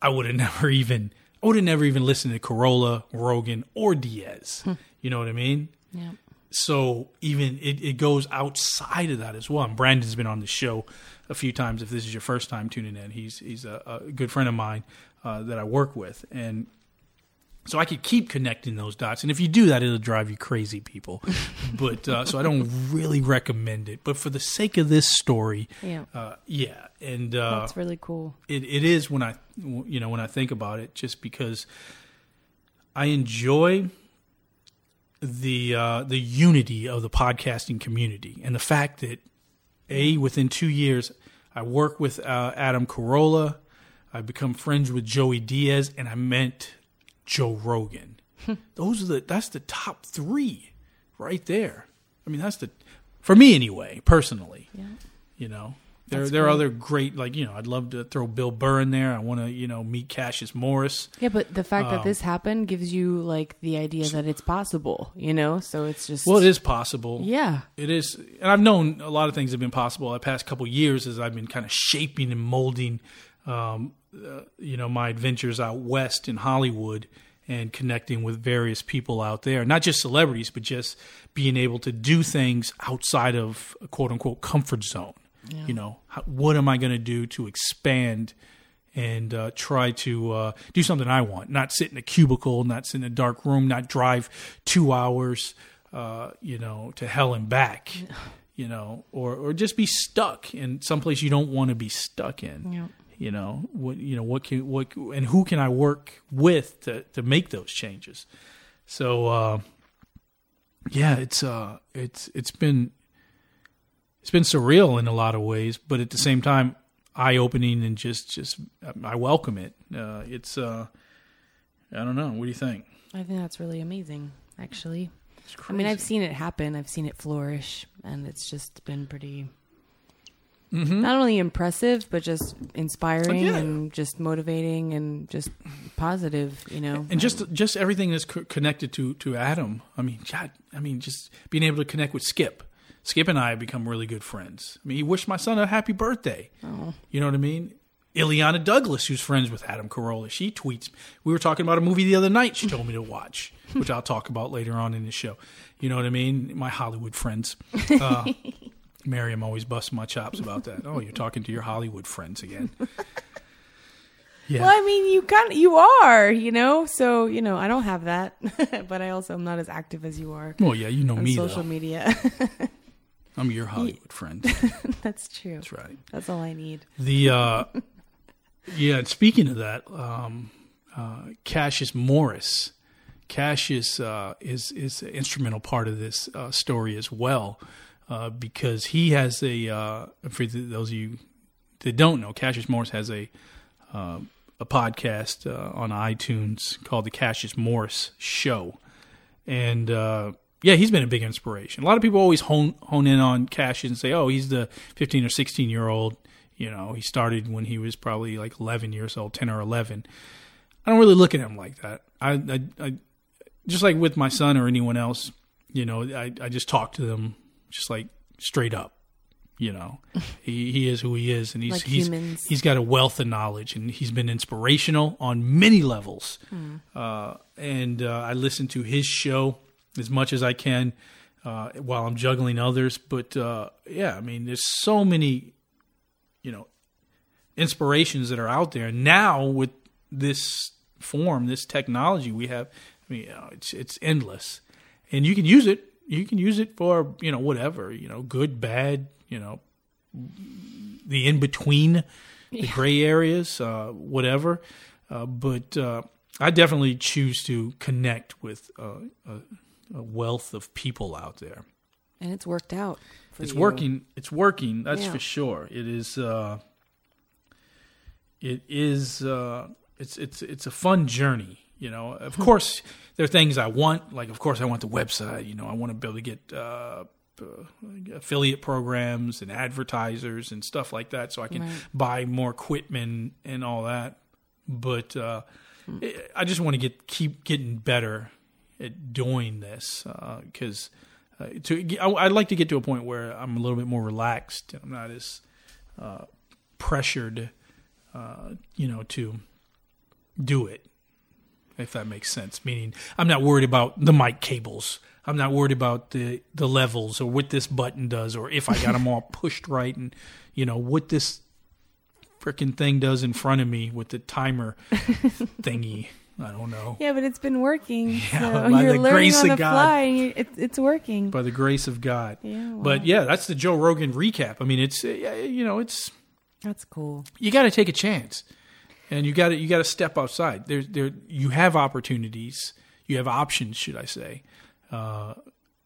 I would have never even, I would have never even listened to Carolla, Rogan, or Diaz. You know what I mean? Yeah. So even it, it goes outside of that as well. And Brandon's been on the show a few times. If this is your first time tuning in, he's he's a, a good friend of mine uh, that I work with, and so I could keep connecting those dots. And if you do that, it'll drive you crazy, people. but uh, so I don't really recommend it. But for the sake of this story, Yeah. uh, yeah, and uh, That's really cool. it, it is when I you know when I think about it, just because I enjoy the uh, the unity of the podcasting community and the fact that a within two years I work with uh, Adam Carolla, I become friends with Joey Diaz, and I met Joe Rogan. Those are the that's the top three right there. I mean that's the for me anyway personally. Yeah. You know, there That's there are other great like you know I'd love to throw Bill Burr in there. I want to you know meet Cassius Morris. Yeah, but the fact Um, that this happened gives you like the idea that it's possible, you know? So it's just Well, it is possible. Yeah. It is, and I've known a lot of things have been possible the past couple years as I've been kind of shaping and molding, um, uh, you know, my adventures out west in Hollywood and connecting with various people out there, not just celebrities, but just being able to do things outside of a quote unquote comfort zone. You know, how, what am I going to do to expand? and uh, try to uh, do something I want. Not sit in a cubicle, not sit in a dark room, not drive two hours, uh, you know, to hell and back, you know, or or just be stuck in someplace you don't want to be stuck in. Yeah. You know what? You know what can what and who can I work with to to make those changes? So uh, yeah, it's uh it's it's been it's been surreal in a lot of ways, but at the same time, eye opening and just just I welcome it. Uh, it's uh, I don't know. What do you think? I think that's really amazing, actually. It's I mean, I've seen it happen. I've seen it flourish, and it's just been pretty Mhm. not only impressive, but just inspiring yeah. and just motivating and just positive. You know, and just just everything that's co- connected to to Adam. I mean, God, I mean, just being able to connect with Skip. Skip and I have become really good friends. I mean, he wished my son a happy birthday. Oh. You know what I mean? Illeana Douglas, who's friends with Adam Carolla, she tweets. We were talking about a movie the other night. She told me to watch, which I'll talk about later on in the show. You know what I mean? My Hollywood friends. Uh, Miriam always busts my chops about that. Oh, you're talking to your Hollywood friends again. Yeah. Well, I mean, you kind of you are, you know. So you know, I don't have that, but I also am not as active as you are Well, yeah, you know on me social though. media. I'm your Hollywood friend. That's true. That's right. That's all I need. The uh, yeah. and Speaking of that, um, uh, Cassius Morris, Cassius uh, is is an instrumental part of this uh, story as well, uh, because he has a uh, for those of you that don't know, Cassius Morris has a uh, a podcast uh, on iTunes called the Cassius Morris Show, and uh, yeah, he's been a big inspiration. A lot of people always hone hone in on Cash and say, "Oh, he's the 15 or 16 year old." You know, he started when he was probably like 11 years old, 10 or 11. I don't really look at him like that. I, I, I just like with my son or anyone else. You know, I, I just talk to them just like straight up. You know, he, he is who he is, and he's Like he's humans. he's got a wealth of knowledge, and he's been inspirational on many levels. Hmm. Uh, and uh, I listen to his show as much as I can uh, while I'm juggling others. But uh, yeah, I mean, there's so many, you know, inspirations that are out there now with this form, this technology we have. I mean, it's it's endless, and you can use it. You can use it for you know whatever you know, good, bad, you know, the in between, the gray areas, uh, whatever. Uh, but uh, I definitely choose to connect with uh, a wealth of people out there. And it's worked out. For It's you. working. It's working. That's Yeah. for sure. It is. Uh, it is. Uh, it's it's it's a fun journey. You know, of Hmm. course, there are things I want. Like, of course, I want the website. You know, I want to be able to get uh, uh, affiliate programs and advertisers and stuff like that, so I can Right. buy more equipment and all that. But uh, I just want to get keep getting better doing this because uh, to I, I'd like to get to a point where I'm a little bit more relaxed. And I'm not as uh, pressured, uh, you know, to do it. If that makes sense, meaning I'm not worried about the mic cables. I'm not worried about the the levels or what this button does or if I got them all pushed right and you know what this freaking thing does in front of me with the timer thingy. I don't know. Yeah, but it's been working. Yeah, so by you're the learning grace on of the God. fly, and you, it, it's working. By the grace of God. yeah, wow. But yeah, that's the Joe Rogan recap. I mean, it's uh, you know, it's that's cool. you got to take a chance, and you got to you got to step outside. There, there, you have opportunities, you have options, should I say? Uh,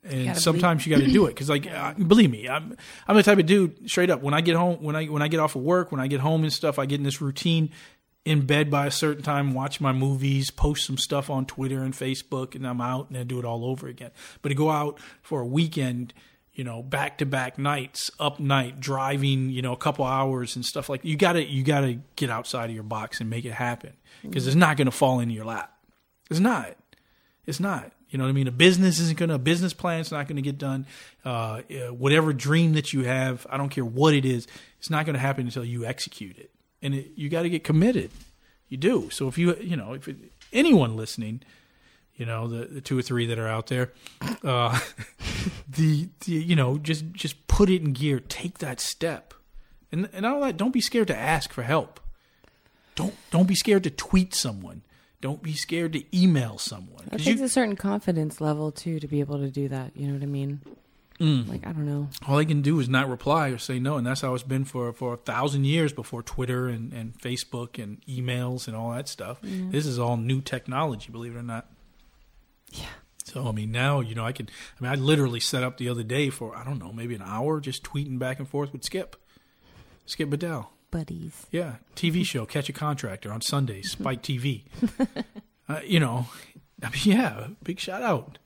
and sometimes you got to do it because, like, uh, believe me, I'm I'm the type of dude. Straight up, when I get home, when I when I get off of work, when I get home and stuff, I get in this routine. In bed by a certain time, watch my movies, post some stuff on Twitter and Facebook, and I'm out and I do it all over again. But to go out for a weekend, you know, back to back nights, up night, driving, you know, a couple hours and stuff like you got to you got to get outside of your box and make it happen because it's not to fall into your lap. It's not. It's not. You know what I mean? A business isn't to. A business plan's not going to get done. Uh, uh, whatever dream that you have, I don't care what it is, it's not to happen until you execute it. And it, you got to get committed. You do. So if you, you know, if it, anyone listening, you know, the, the two or three that are out there, uh, the, the, you know, just just put it in gear. Take that step, and and all that. Don't be scared to ask for help. Don't don't be scared to tweet someone. Don't be scared to email someone. It takes you- a certain confidence level too to be able to do that. You know what I mean? Mm. Like I don't know. all they can do is not reply or say no, and that's how it's been for for a thousand years before Twitter and, and Facebook and emails and all that stuff. This is all new technology, believe it or not. Yeah. So I mean, now you know I can. I mean, I literally set up the other day for I don't know, maybe an hour, just tweeting back and forth with Skip, Skip Bedell. Buddies. Yeah, TV show Catch a Contractor on Sundays, Spike TV. uh, you know, I mean, yeah, big shout out.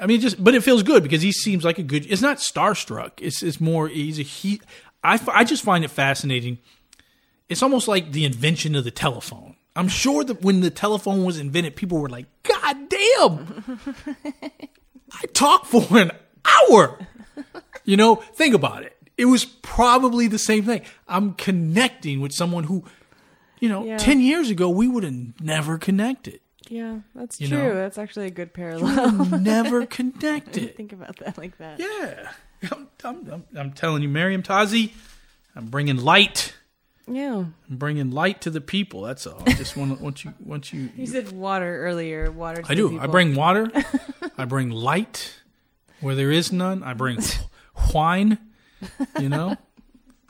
I mean, just but it feels good because he seems like a good. It's not starstruck. It's it's more. He's a he. I I just find it fascinating. It's almost like the invention of the telephone. I'm sure that when the telephone was invented, people were like, "God damn, I talked for an hour." You know, think about it. It was probably the same thing. I'm connecting with someone who, you know, Yeah. 10 years ago, we would have never connected. Yeah, that's You true. know? That's actually a good parallel. never I connected. didn't think about that like that. Yeah. I'm, I'm, I'm, I'm telling you, Miriam Tazi, I'm bringing light. Yeah. I'm bringing light to the people. That's all. I just want, want you, once you. You said water earlier. Water. To I do. I bring water. I bring light where there is none. I bring wine. You know,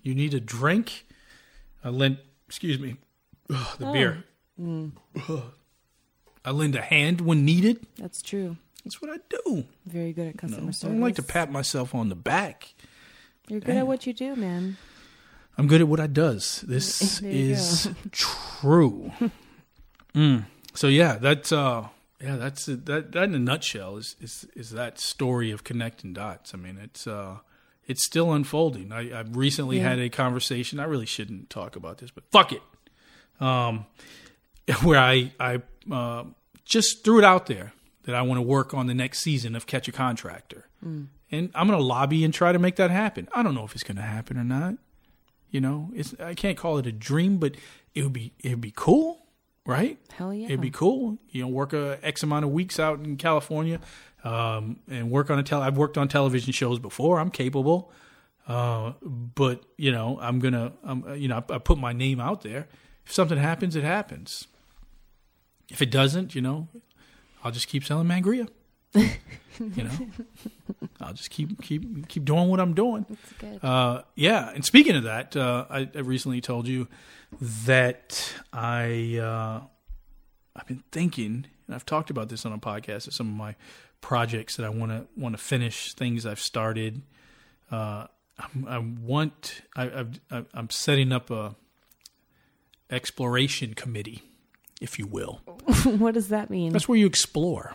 you need a drink. I lent. Excuse me. Ugh, the Oh. beer. Mm. Ugh. I lend a hand when needed. That's true. That's what I do. Very good at You customer service. I don't like to pat myself on the back. You're good at what you do, man. I'm good at what I does. This is true. Mm. So yeah, that's uh, yeah, that's that. That in a nutshell is is is that story of connecting dots. I mean, it's uh, it's still unfolding. I, I recently Yeah. had a conversation. I really shouldn't talk about this, but fuck it. Um, where I I uh, just threw it out there that I want to work on the next season of Catch a Contractor, and I'm going to lobby and try to make that happen. I don't know if it's going to happen or not. You know, it's I can't call it a dream, but it would be it would be cool, right? Hell yeah. It'd be cool. You know, work a X amount of weeks out in California, um, and work on a tel. I've worked on television shows before. I'm capable, uh, but you know, I'm gonna, um, you know, I, I put my name out there. If something happens, it happens. If it doesn't, you know, I'll just keep selling Mangria. you know, I'll just keep keep keep doing what I'm doing. Good. Uh, yeah, and speaking of that, uh, I, I recently told you that I uh, I've been thinking, and I've talked about this on a podcast of some of my projects that I want to want to finish, things I've started. Uh, I'm, I want I, I've, I- I'm setting up a exploration committee, if you will. what does that mean? That's where you explore.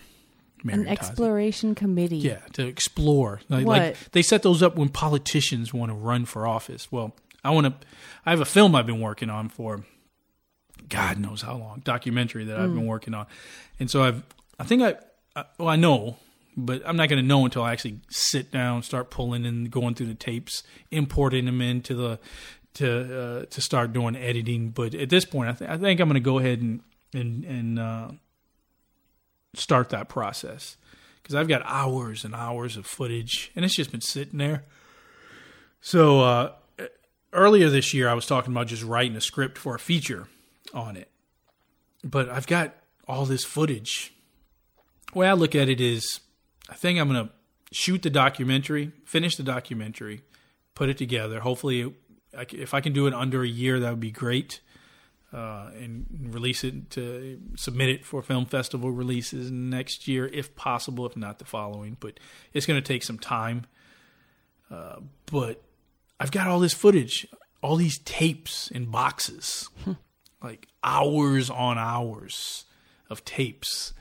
An exploration committee. Yeah, to explore. Like, What? like they set those up when politicians want to run for office. Well, I want to. I have a film I've been working on for God knows how long, documentary that I've been working on, and so I've. I think I. I well, I know, but I'm not going to know until I actually sit down, start pulling and going through the tapes, importing them into the to uh, to start doing editing. But at this point, I, th- I think I'm going to go ahead and and and uh, start that process because I've got hours and hours of footage, and it's just been sitting there. So uh, earlier this year, I was talking about just writing a script for a feature on it, but I've got all this footage. The way I look at it is, I think I'm to shoot the documentary, finish the documentary, put it together. Hopefully, if I can do it under a year, that would be great. Uh, and release it to submit it for film festival releases next year, if possible, if not the following. But it's going to take some time. Uh, but I've got all this footage, all these tapes in boxes, like hours on hours of tapes.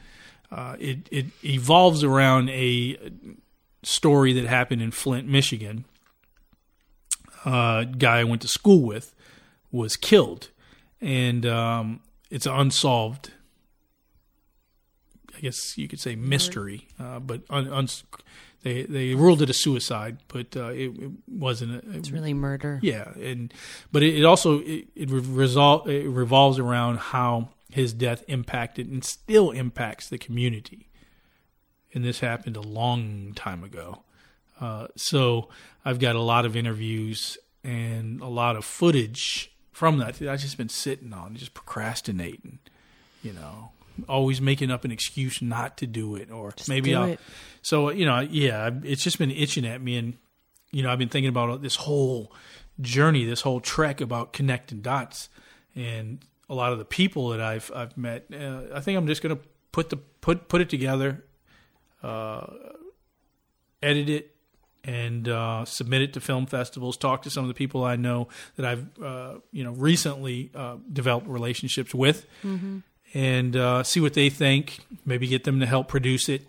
Uh, it it evolves around a story that happened in Flint, Michigan. Uh, guy I went to school with was killed, and um, it's unsolved. I guess you could say mystery, uh, but un, un, they they ruled it a suicide, but uh, it, it wasn't. A, It's really murder. yeah, and but it, it also it, it, resol- it revolves around how his death impacted and still impacts the community. And this happened a long time ago. Uh, so I've got a lot of interviews and a lot of footage from that. I've just been sitting on, just procrastinating. You know, always making up an excuse not to do it, or maybe do I'll. it. So you know, yeah, it's just been itching at me, and you know, I've been thinking about this whole journey, this whole trek about connecting dots, and a lot of the people that I've I've met. Uh, I think I'm just gonna put the put put it together, uh, edit it and uh, submit it to film festivals. Talk to some of the people I know that I've uh, you know recently uh, developed relationships with, and uh, see what they think. Maybe get them to help produce it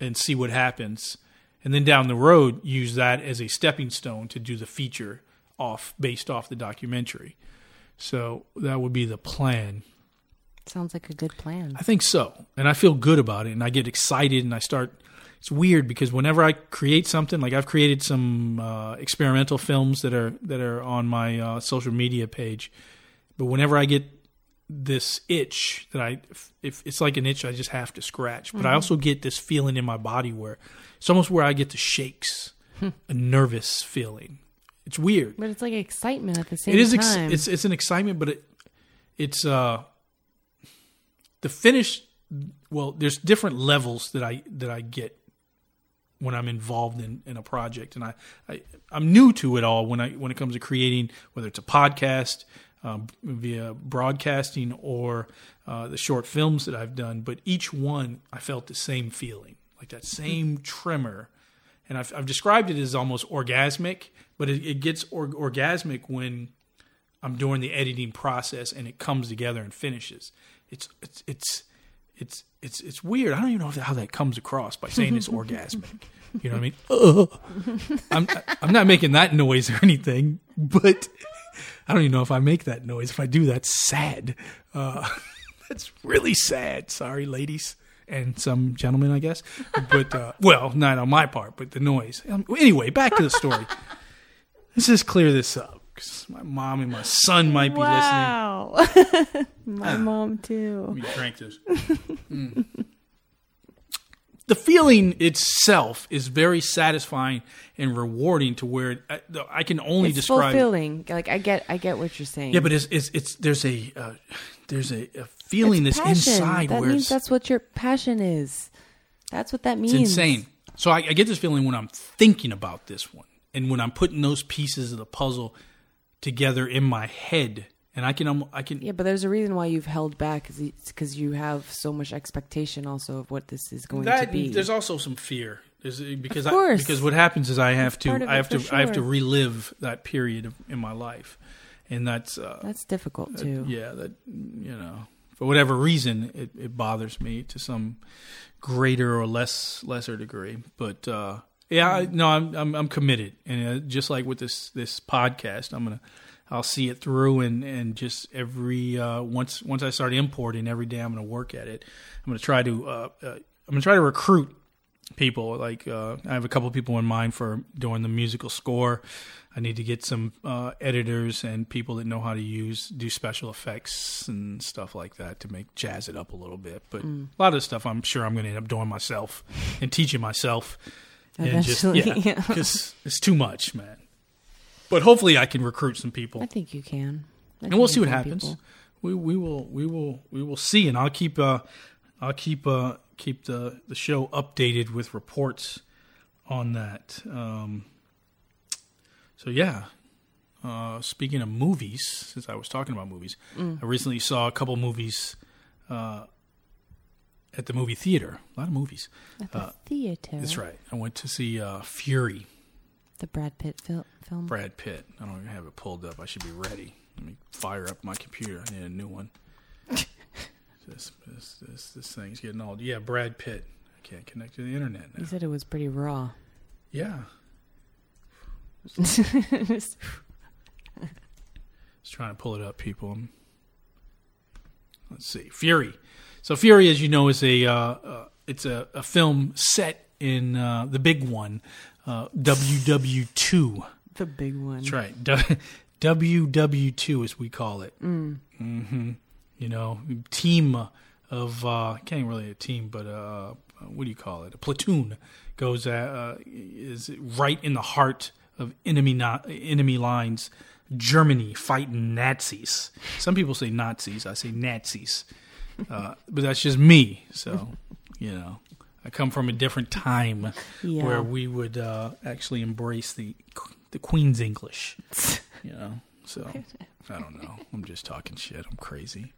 and see what happens. And then down the road, use that as a stepping stone to do the feature off based off the documentary. So that would be the plan. Sounds like a good plan. I think so. And I feel good about it and I get excited and I start it's weird because whenever I create something, like I've created some uh, experimental films that are that are on my uh, social media page, but whenever I get this itch that I, if it's like an itch I just have to scratch, but I also get this feeling in my body where it's almost where I get the shakes, a nervous feeling. It's weird. But it's like excitement at the same It is ex- time. it's it's an excitement, but it it's uh the finish. Well, there's different levels that I that I get when I'm involved in, in a project, and I, I I'm new to it all when I when it comes to creating whether it's a podcast um, via broadcasting or uh, the short films that I've done. But each one, I felt the same feeling, like that same tremor and I've, I've described it as almost orgasmic, but it, it gets or, orgasmic when I'm doing the editing process and it comes together and finishes. It's it's it's it's it's it's weird. I don't even know how that comes across by saying it's orgasmic. You know what I mean? Ugh. I'm I'm not making that noise or anything, but I don't even know if I make that noise. If I do, that's sad. Uh, that's really sad. Sorry, ladies and some gentlemen, I guess. But uh, well, not on my part, but the noise. Um, anyway, back to the story. Let's just clear this up because my mom and my son might be listening. wow. Ah. My mom too. Let me drink this. Mm. The feeling itself is very satisfying and rewarding to where it, I, I can only It's describe. fulfilling. Like I get, I get what you're saying. Yeah, but it's it's, it's there's a uh, there's a, a feeling It's that's passion. inside That means that's what your passion is. That's what that means. It's insane. So I, I get this feeling when I'm thinking about this one, and when I'm putting those pieces of the puzzle together in my head, and I can, um, I can, Yeah, but there's a reason why you've held back. Is because you have so much expectation also of what this is going that, to be. there's also some fear. There's because Of I, because what happens is I have to, I have to, for I have to relive that period of, in my life, and that's, uh, That's difficult too. yeah, that you know, for whatever reason, it, it bothers me to some greater or less lesser degree. But uh, yeah, I, no, I'm, I'm I'm committed, and uh, just like with this this podcast, I'm gonna I'll see it through, and and just every uh, once once I start importing every day, I'm gonna work at it. I'm gonna try to uh, uh, I'm gonna try to recruit people. Like uh, I have a couple people in mind for doing the musical score. I need to get some uh, editors and people that know how to use do special effects and stuff like that to make jazz it up a little bit. But a lot of stuff I'm sure I'm going to end up doing myself and teaching myself. Just Eventually, yeah, yeah. because it's too much, man. But hopefully, I can recruit some people I think you can. I and we'll see what happens. people. We we will we will we will see, and I'll keep uh I'll keep uh keep the the show updated with reports on that. Um, so yeah. Uh, speaking of movies, since I was talking about movies, Mm. I recently saw a couple movies uh, at the movie theater. A lot of movies. At the Uh, theater. That's right. I went to see uh, Fury. The Brad Pitt fil- film. Brad Pitt. I don't even have it pulled up. I should be ready. Let me fire up my computer. I need a new one. this, this this this thing's getting old. Yeah, Brad Pitt. I can't connect to the internet now. You said it was pretty raw. Yeah, just trying to pull it up, people. Let's see, Fury. So Fury, as you know, is a uh, uh, it's a, a film set in uh, the big one, uh, WW two. the big one. That's right. WW2, as we call it. Mm. hmm You know, team of, uh, can't really a team, but uh, what do you call it? A platoon goes, uh, uh, is right in the heart of enemy, na- enemy lines. Germany fighting Nazis. Some people say Nazis. I say Nazis. Uh, but that's just me. So, you know, I come from a different time Yeah. where we would uh, actually embrace the the Queen's English. You know, so I don't know. I'm just talking shit. I'm crazy.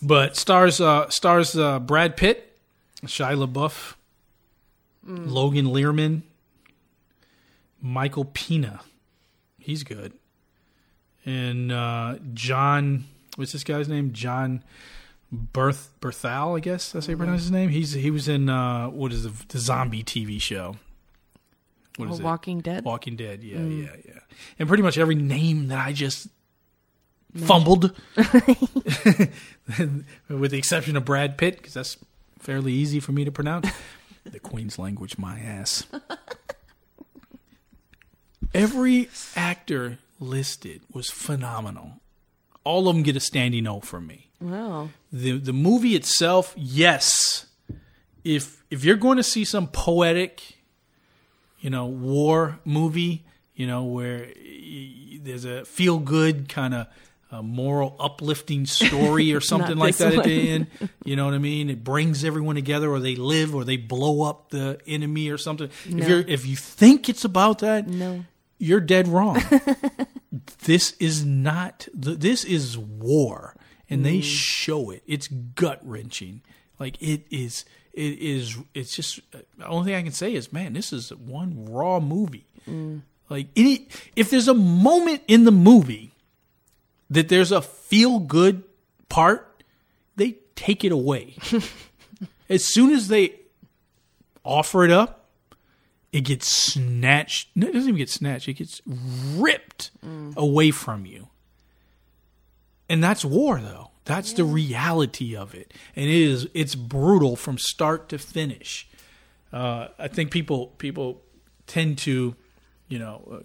But stars uh, stars uh, Brad Pitt, Shia LaBeouf, Logan Lerman, Michael Pena, he's good, and uh, John. What's this guy's name? John Berth Berthal, I guess that's how you pronounce his name. He's he was in uh, what is the, the zombie TV show? What Oh, is it? Walking Dead. Walking Dead. Yeah, yeah, yeah. And pretty much every name that I just fumbled, with the exception of Brad Pitt, because that's fairly easy for me to pronounce. the Queen's language, my ass. Every actor listed was phenomenal. All of them get a standing O from me. Wow. The the movie itself, yes. If if you're going to see some poetic, you know, war movie, you know, where there's a feel good kind of uh, moral uplifting story or something like that at the end, you know what I mean? It brings everyone together, or they live, or they blow up the enemy, or something. No. If you're if you think it's about that, No. you're dead wrong. this is not the, this is war and they mm. show it. It's gut wrenching like it is it is it's just the only thing i can say is man this is one raw movie. Mm. Like any if there's a moment in the movie that there's a feel good part they take it away. As soon as they offer it up it gets snatched. No, it doesn't even get snatched. It gets ripped away from you. And that's war, though. That's the reality of it, and it is. It's brutal from start to finish. Uh, I think people people tend to, you know, uh,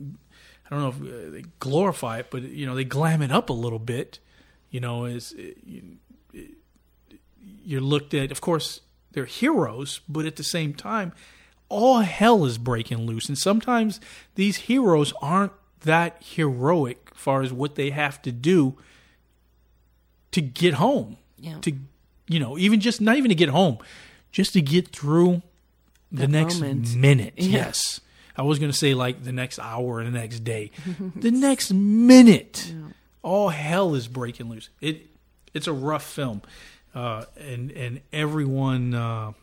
I don't know if uh, they glorify it, but you know they glam it up a little bit. You know, as uh, you, you're looked at. Of course, they're heroes, but at the same time, all hell is breaking loose. And sometimes these heroes aren't that heroic as far as what they have to do to get home. Yeah. To, you know, even just not even to get home, just to get through the That next moment. minute. Yeah. Yes. I was going to say like the next hour and the next day. the next minute. All hell is breaking loose. It it's a rough film. Uh, and and everyone uh,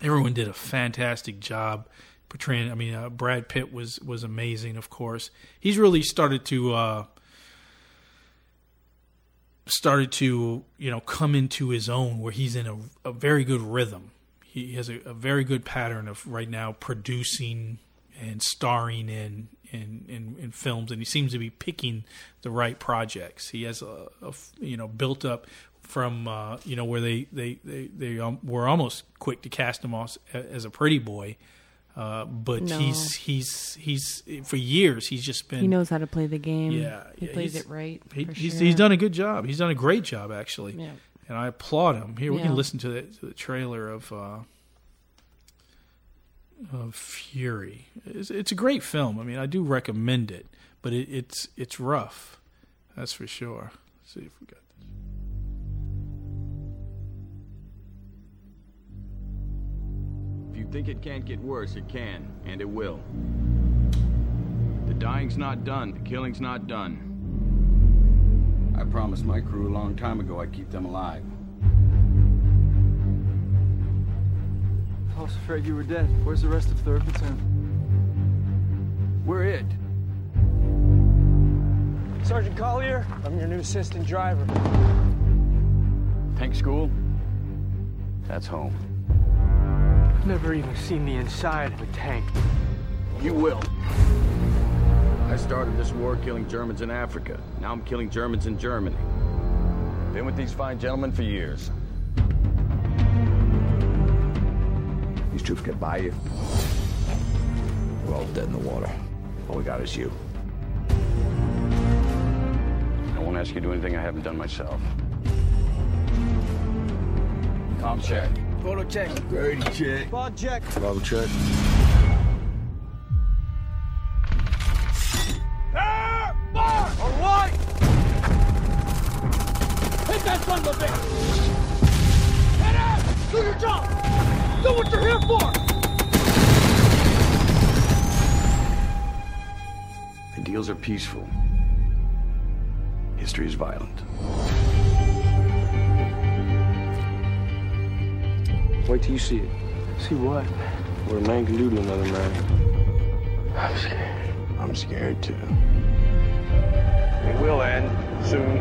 everyone did a fantastic job portraying. I mean, uh, Brad Pitt was was amazing. Of course, he's really started to uh, started to you know come into his own, where he's in a, a very good rhythm. He has a, a very good pattern of right now producing and starring in in, in in films, and he seems to be picking the right projects. He has a, a you know built up from uh, you know where they they they, they um, were almost quick to cast him off as a pretty boy, uh, but No. he's he's he's for years he's just been He knows how to play the game. Yeah, He yeah, plays it right. he, he's, sure. he's done a good job. He's done a great job actually, Yeah. and I applaud him. Here we Yeah. can listen to the, to the trailer of uh, of Fury. It's, it's a great film. I mean, I do recommend it, but it, it's it's rough. That's for sure. Let's see if we got this. Think it can't get worse, it can, and it will. The dying's not done, the killing's not done. I promised my crew a long time ago I'd keep them alive. I was afraid you were dead. Where's the rest of 3rd Platoon? We're it. Sergeant Collier, I'm your new assistant driver. Tank school? That's home. Never even seen the inside of a tank. You will. I started this war killing Germans in Africa. Now I'm killing Germans in Germany. Been with these fine gentlemen for years. These troops get by you. We're all dead in the water. All we got is you. I won't ask you to do anything I haven't done myself. Com check. Photo check. Brady check. Bond check. Bravo check. All right! Hit that son of a bitch! Head out! Do your job! Do what you're here for! Ideals are peaceful. History is violent. Wait till you see it. See what? what a man can do to another man. I'm scared. I'm scared too. It will end soon,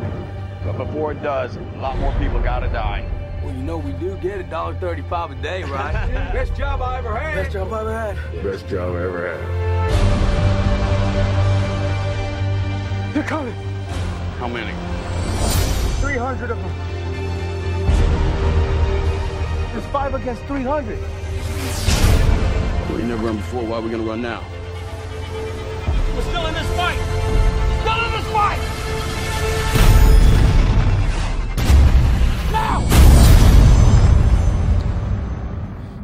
but before it does, a lot more people gotta die. Well, you know we do get a dollar thirty-five a day, right? Best job I ever had. Best job I ever had. Best job I ever had. They're coming. How many? 300 of them. There's five against 300. We never run before. Why are we gonna run now? We're still in this fight. Still in this fight. Now.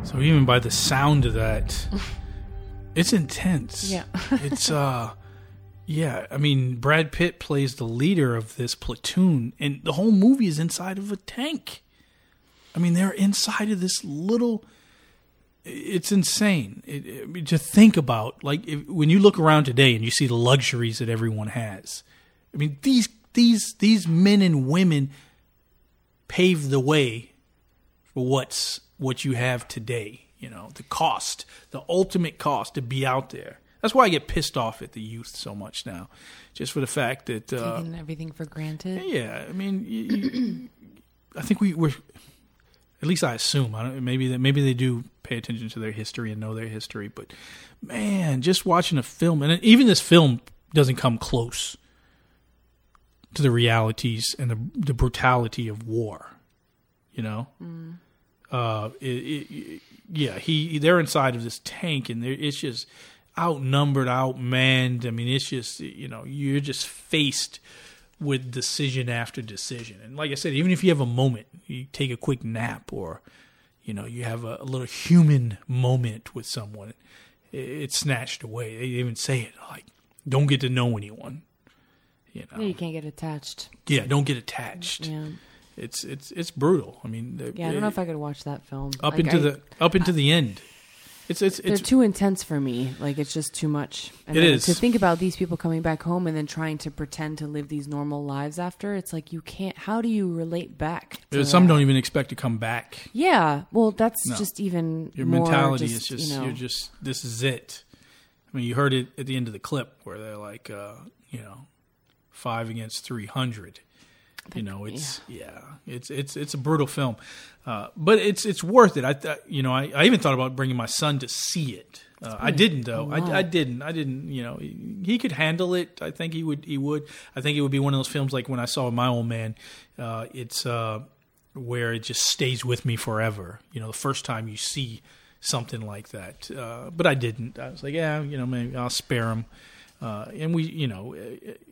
So even by the sound of that, it's intense. Yeah. it's uh yeah, I mean Brad Pitt plays the leader of this platoon and the whole movie is inside of a tank. I mean they're inside of this little it's insane it, it- to think about like if, when you look around today and you see the luxuries that everyone has i mean these these these men and women paved the way for what's what you have today. You know, the cost, the ultimate cost to be out there. That's why I get pissed off at the youth so much now, just for the fact that uh, Taking everything for granted. yeah, I mean, you, you, I think we were. At least I assume. I don't. Maybe that. Maybe they do pay attention to their history and know their history. But man, just watching a film, and even this film doesn't come close to the realities and the the brutality of war. You know. Uh, it, it, yeah, he they're inside of this tank, and it's just outnumbered, outmanned. I mean, it's just you know you're just faced with decision after decision. And like I said, even if you have a moment, you take a quick nap or you know, you have a, a little human moment with someone, it, it's snatched away. They even say it like, don't get to know anyone. You know, you can't get attached. yeah, don't get attached. Yeah. It's it's it's brutal. I mean, Yeah, I don't know if I could watch that film. up Like, into I- the up into the end. It's it's They're it's too intense for me. Like it's just too much. And It is. to think about these people coming back home and then trying to pretend to live these normal lives after. It's like you can't. How do you relate back? to some that? don't even expect to come back. Yeah, well, that's No. just even Your mentality just, is just you know, you're just this is it. I mean, you heard it at the end of the clip where they're like, uh, you know, five against three hundred. You know, it's yeah. it's it's it's a brutal film, uh, but it's it's worth it. I th- you know I, I even thought about bringing my son to see it. Uh, I didn't though. I, I didn't. I didn't. You know, he, he could handle it. I think he would. He would. I think it would be one of those films like when I saw My Old Man. Uh, it's uh, where it just stays with me forever. You know, the first time you see something like that. Uh, but I didn't. I was like, yeah, you know, maybe I'll spare him. Uh, and we, you know,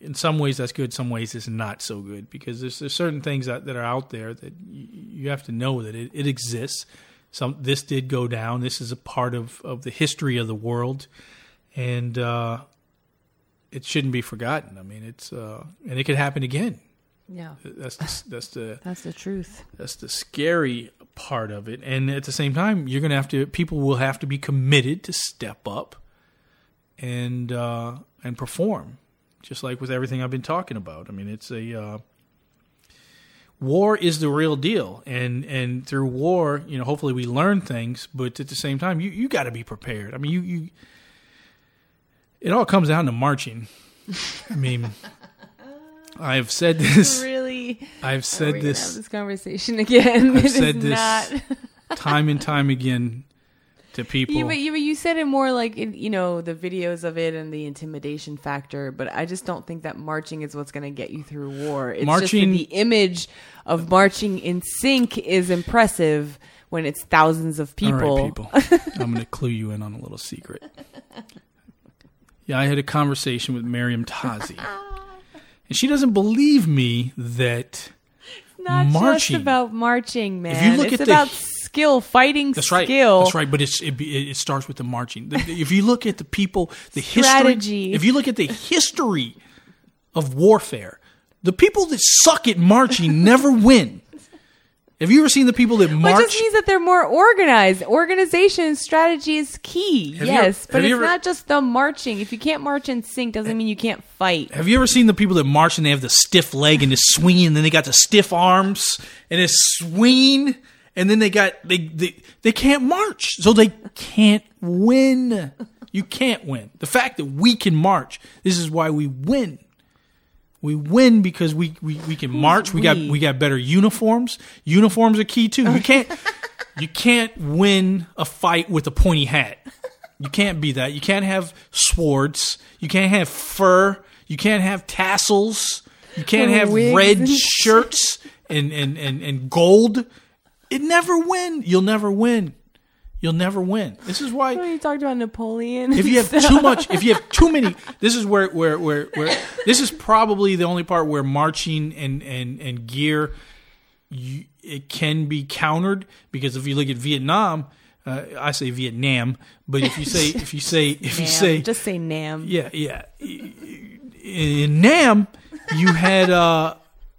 in some ways that's good. Some ways it's not so good because there's, there's certain things that, that are out there that you, you have to know that it, it exists. Some this did go down. This is a part of, of the history of the world, and uh, it shouldn't be forgotten. I mean, it's uh, and it could happen again. yeah, That's the, that's the that's the truth. that's the scary part of it. And at the same time, you're going to have to people will have to be committed to step up and uh, and perform, just like with everything I've been talking about. I mean, it's a uh, war is the real deal, and and through war, you know, hopefully we learn things. But at the same time, you you got to be prepared. I mean, you you. It all comes down to marching. I mean, I've said this. Really, I've said this this conversation again. I've It is said this not. time and time again to people. Yeah, but you, but you said it more like in, you know the videos of it and the intimidation factor. But I just don't think that marching is what's going to get you through war. It's Marching- the image of marching in sync is impressive when it's thousands of people. Right, people. I'm going to clue you in on a little secret. Yeah, I had a conversation with Miriam Tazi, and she doesn't believe me that Not Marching. just about marching, man. If you look it's at the- about skill, fighting that's right. skill. That's right, but it's it, it starts with the marching. If you look at the people, the Strategy. history. If you look at the history of warfare, the people that suck at marching never win. Have you ever seen the people that march? just means that they're more organized. Organization and strategy is key. Have yes, ever- but it's ever- not just the marching. If you can't march in sync, doesn't mean you can't fight. Have you ever seen the people that march and they have the stiff leg and the swinging, and then they got the stiff arms and it's swinging, and then they got they they they can't march, so they can't win. You can't win. The fact that we can march, this is why we win. We win because we, we, we can march. We got we? we got better uniforms. Uniforms are key too. You can't you can't win a fight with a pointy hat. You can't be that. You can't have swords. You can't have fur. You can't have tassels. You can't have Wigs red shirts and, and, and, and gold. It never win. You'll never win. You'll never win. This is why you talked about Napoleon, if you have too much if you have too many this is where where where, where this is probably the only part where marching and and and gear you, it can be countered because if you look at Vietnam uh, I say Vietnam but if you say if you say if you say just say Nam. yeah yeah in Nam you had uh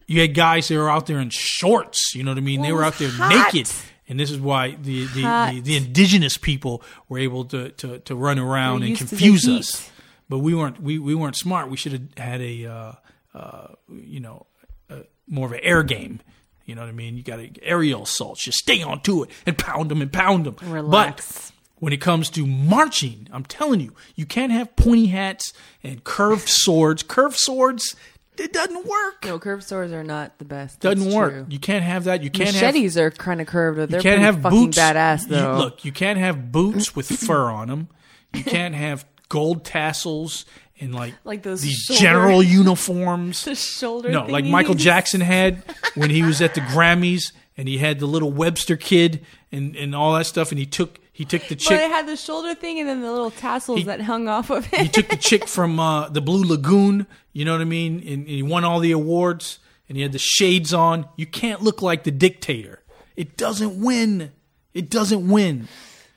you had guys that were out there in shorts you know what I mean they were out there hot. naked and this is why the the, the, the indigenous people were able to, to, to run around and used to the confuse us. But we weren't we, we weren't smart. We should have had a uh, uh, you know uh, more of an air game. You know what I mean? You got to aerial assaults. Just stay on to it and pound them and pound them. Relax. But when it comes to marching, I'm telling you, you can't have pointy hats and curved swords. Curved swords, it doesn't work. No, curved swords are not the best. doesn't That's work. true. You can't have that. You can't have Machetes are kind of curved, but they're you can't pretty have fucking boots. badass You- though. look, you can't have boots with fur on them. You can't have gold tassels and like Like those these shoulder- general uniforms. the shoulder. no, like thingies. Michael Jackson had when he was at the Grammys and he had the little Webster kid and, and all that stuff and he took he took the But chick it had the shoulder thing and then the little tassels He- that hung off of it. he it. took the chick from uh, the Blue Lagoon, you know what I mean? And, and he won all the awards and he had the shades on. You can't look like the dictator. It doesn't win. It doesn't win.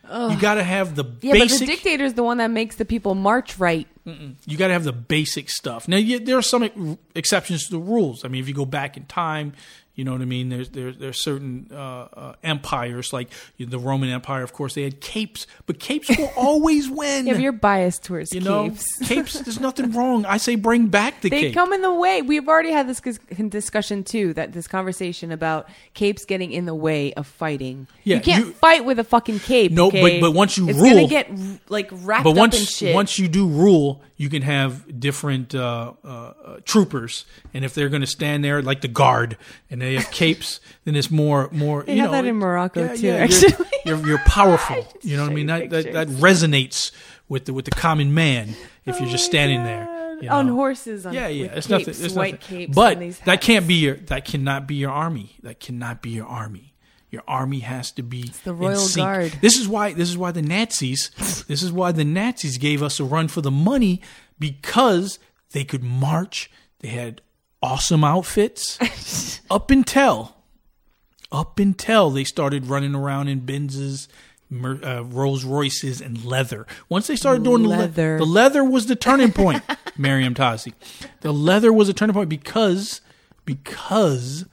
You got to have the yeah, but the basic dictator's the one that makes the people march right. you got to have the basic stuff. Now, yeah, there are some exceptions to the rules. I mean, if you go back in time, you know what I mean. There's there's there's certain uh, uh, empires like the Roman Empire. Of course, they had capes, but capes will always win. Yeah, but you're biased towards you know, capes. capes. There's nothing wrong. I say bring back the They cape. come in the way. We've already had this discussion too. That this conversation about capes getting in the way of fighting. Yeah, you can't you- fight with a fucking cape. No, but- okay? but once you it's rule- gonna get like wrapped but up in once shit. once you do rule, you can have different uh, uh, uh, troopers, and if they're going to stand there like the guard, and they have capes, then it's more more. They you have know, that in Morocco, yeah, too, yeah, actually. You're, you're, you're powerful. You know what I mean? That, that that resonates with the with the common man if oh you're Oh just standing there you on horses. On, Yeah, yeah, it's capes, nothing. It's white nothing. capes. But these that can't be your. That cannot be your army. That cannot be your army. Your army has to be the in Royal. Guard. This is why. This is why the Nazis. this is why the Nazis gave us a run for the money because they could march. They had awesome outfits up until up until they started running around in Benzes, Mer- uh, Rolls Royces, and leather. Once they started doing the Leather. le- the leather was the turning point. Miriam Tazi, the leather was a turning point because because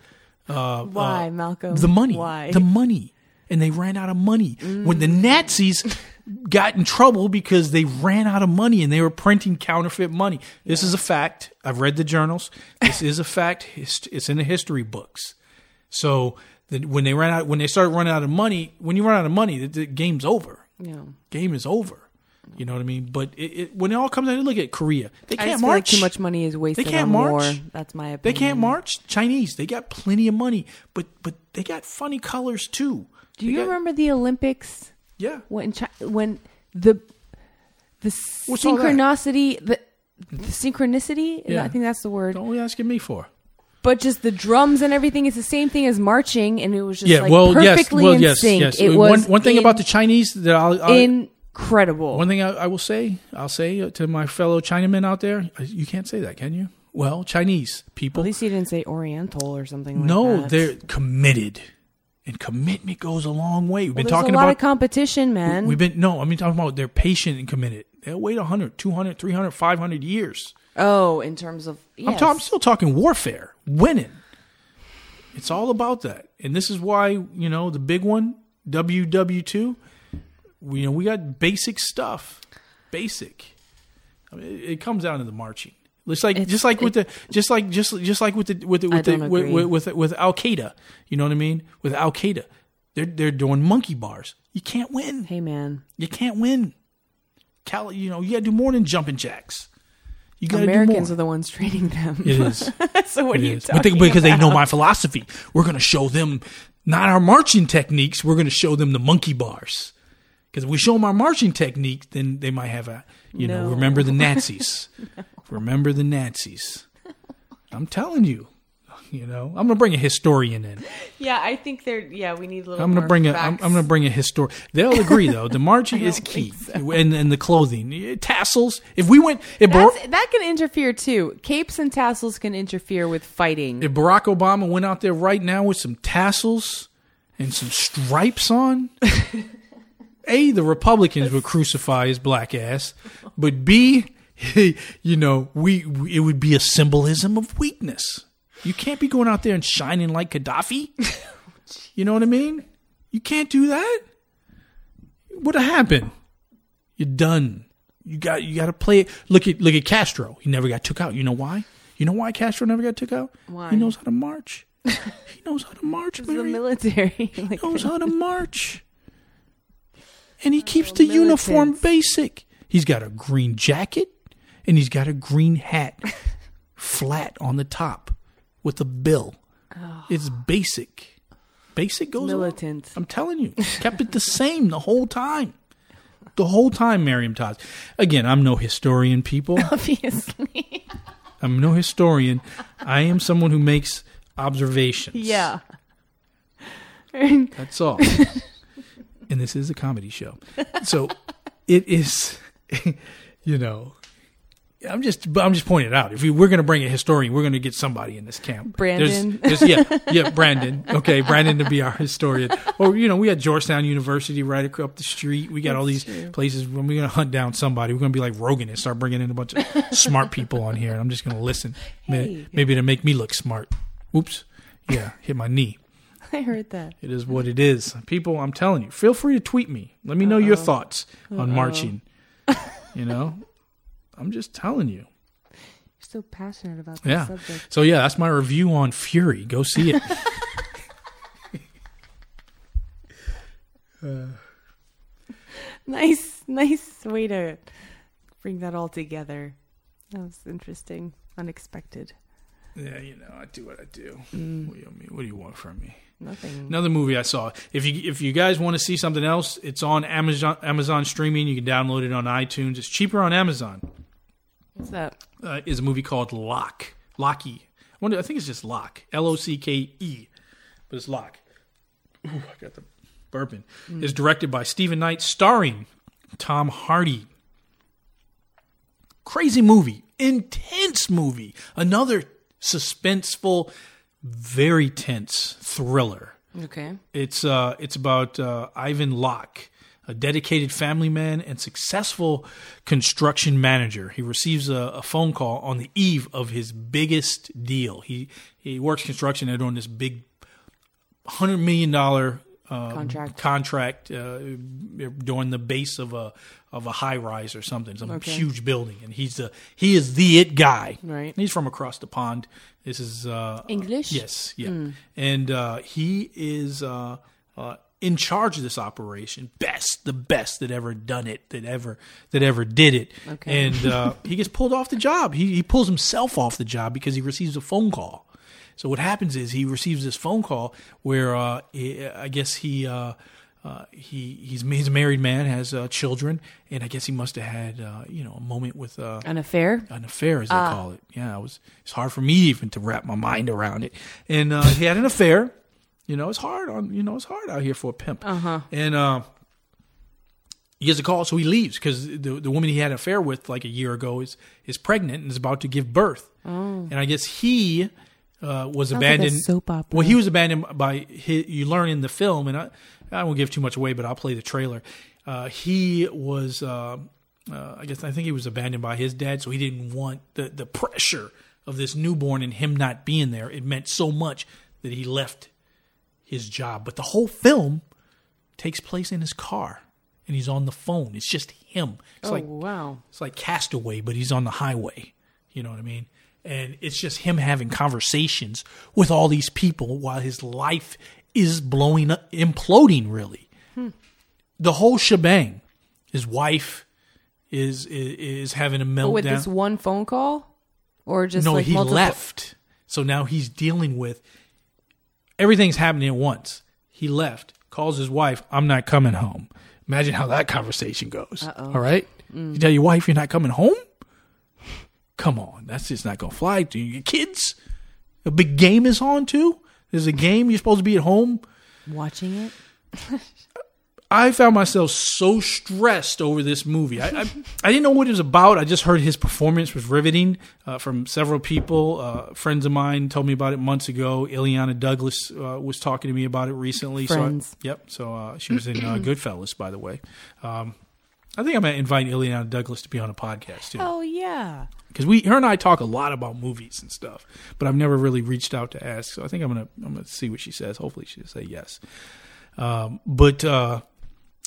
uh, Why, uh, Malcolm? the money, Why? the money, and they ran out of money when the Nazis. Got in trouble because they ran out of money and they were printing counterfeit money. This is a fact. I've read the journals. This is a fact. It's in the history books. So when they ran out, when they start running out of money, when you run out of money, the, the game's over. Yeah. Game is over. You know what I mean? But it, it, when it all comes down to look at Korea, they can't feel like march. too much money is wasted They can't on march. war. That's my opinion. They can't march. Chinese, they got plenty of money, but but they got funny colors too. Do They you got- remember the Olympics Yeah. when Chi- when the the What's all that? synchronicity the, the synchronicity? Yeah. I think that's the word. Don't be asking me for. But just the drums and everything is the same thing as marching, and it was just like perfectly Well, in yes. sync. Yes. It one was one thing in- about the Chinese that I'll, I'll incredible. One thing I, I will say, I'll say to my fellow Chinamen out there, you can't say that, can you? Well, Chinese people, At least you didn't say Oriental or something like no, that. they're committed, and commitment goes a long way. We've been talking a lot about of competition, man. We've been no, I mean talking about they're patient and committed. They'll wait 100, 200, 300, 500 years. oh, in terms of yes. I'm, ta- I'm still talking warfare, winning. It's all about that, and this is why you know the big one, WW2. We, you know, we got basic stuff, basic. I mean, it, it comes down to the marching. It's like It's- just like with the just like just just like with the with the, with the, with, with, with with Al Qaeda. You know what I mean? With Al Qaeda, They're they're doing monkey bars. You can't win. Hey, man. You can't win. Cal, you know, you got to do more than jumping jacks. You got to do Americans are the ones training them. It is. so what It are you is. talking they, because they know my philosophy. We're going to show them not our marching techniques. We're going to show them the monkey bars. Because if we show them our marching technique, then they might have a, you know, remember the Nazis. Remember the Nazis. I'm telling you. You know, I'm going to bring a historian in. Yeah, I think they're. Yeah, we need a little. I'm going to more bring a. I'm. I'm going to bring a historian. They'll agree though. The marching is key, think and and the clothing, tassels. If we went, if, Bar- that can interfere too. Capes and tassels can interfere with fighting. if Barack Obama went out there right now with some tassels and some stripes on, A, the Republicans would crucify his black ass, but B, you know, we, we it would be a symbolism of weakness. You can't be going out there and shining like Gaddafi. Oh, you know what I mean? You can't do that. What happened? You're done. You got you got to play it. Look at look at Castro. He never got took out. You know why? You know why Castro never got took out? Why? He knows how to march. he knows how to march, the Mary. military. like, He knows how to march. And he keeps the uniform basic. He's got a green jacket and he's got a green hat flat on the top with a bill. It's ah. basic. Basic goes along. militant. I'm telling you, kept it the same the whole time. The whole time, Miriam Todd. Again, I'm no historian, people. obviously. I'm no historian. I am someone who makes observations. yeah. That's all. and this is a comedy show. So it is, you know, I'm just, I'm just pointing it out. If we, we're going to bring a historian, we're going to get somebody in this camp. Brandon. There's, there's- yeah, yeah, Brandon. Okay, Brandon to be our historian. Or you know, we had Georgetown University right up the street. We got all these places. When we're going to hunt down somebody, we're going to be like Rogan and start bringing in a bunch of smart people on here, and I'm just going to listen. Maybe, Hey. maybe to make me look smart. Oops. Yeah, hit my knee. I heard that. It is what it is. People, I'm telling you, feel free to tweet me. Let me know your thoughts on marching. You know, I'm just telling you. You're so passionate about this Yeah. subject. So yeah, that's my review on Fury. Go see it. Uh. Nice, nice way to bring that all together. That was interesting, unexpected. yeah, you know, I do what I do. Mm. What, do you, mean? what do you want from me? Nothing. Another movie I saw. If you if you guys want to see something else, it's on Amazon Amazon streaming. You can download it on iTunes. It's cheaper on Amazon. What's that? uh, is a movie called Lock. Locky. I wonder. I think it's just Lock. L O C K E, but it's Lock. Ooh, I got the bourbon. It's directed by Steven Knight, starring Tom Hardy. Crazy movie, intense movie. Another suspenseful, very tense thriller. Okay. It's uh, it's about uh, Ivan Locke, a dedicated family man and successful construction manager. He receives a, a phone call on the eve of his biggest deal. He he works construction. They're doing this big hundred million dollar uh, Contract. Contract uh, doing the base of a of a high rise or something, some Okay. huge building, and he's the he is the it guy. Right. He's from across the pond. This is uh, English? Yes, yeah. And uh, he is uh, uh, in charge of this operation. Best, the best that ever done it, that ever that ever did it. Okay. And uh, he gets pulled off the job. He he pulls himself off the job because he receives a phone call. So what happens is he receives this phone call where uh, he- I guess he. Uh, uh, he he's he's a married man, has uh, children, and I guess he must have had uh, you know a moment with uh, An affair? an affair, as they call it. Yeah, it was. It's hard for me even to wrap my mind around it. And uh, he had an affair. You know, it's hard on. You know, it's hard out here for a pimp. Uh-huh. And uh, he gets a call, so he leaves because the the woman he had an affair with like a year ago is is pregnant and is about to give birth. Oh. And I guess he uh, was Sounds like abandoned. soap opera. Well, he was abandoned by his, you learn in the film, and I I won't give too much away, but I'll play the trailer. Uh, he was. Uh, uh, I guess I think he was abandoned by his dad, so he didn't want the the pressure of this newborn and him not being there. It meant so much that he left his job. But the whole film takes place in his car, and he's on the phone. It's just him. It's oh, like wow. it's like Castaway, but he's on the highway. You know what I mean? And it's just him having conversations with all these people while his life is blowing up, imploding. Really, hmm. the whole shebang. His wife is is, is having a meltdown. But with this one phone call, or just no, like he multiple- left. So now he's dealing with everything's happening at once. He left, calls his wife, I'm not coming home. Imagine how that conversation goes. All right? Mm. You tell your wife you're not coming home? Come on, that's just not going to fly. Do you kids? A big game is on too? There's a game, you're supposed to be at home. watching it. I found myself so stressed over this movie. I, I, I didn't know what it was about. I just heard his performance was riveting uh, from several people. Uh, friends of mine told me about it months ago. Illeana Douglas uh, was talking to me about it recently. Friends. So I, yep. So uh, she was in uh, Goodfellas, by the way. Um, I think I'm gonna invite Illeana Douglas to be on a podcast too, Oh yeah. because we, her and I talk a lot about movies and stuff, but I've never really reached out to ask. So I think I'm gonna, I'm gonna see what she says. Hopefully, she'll say yes. Um, but uh,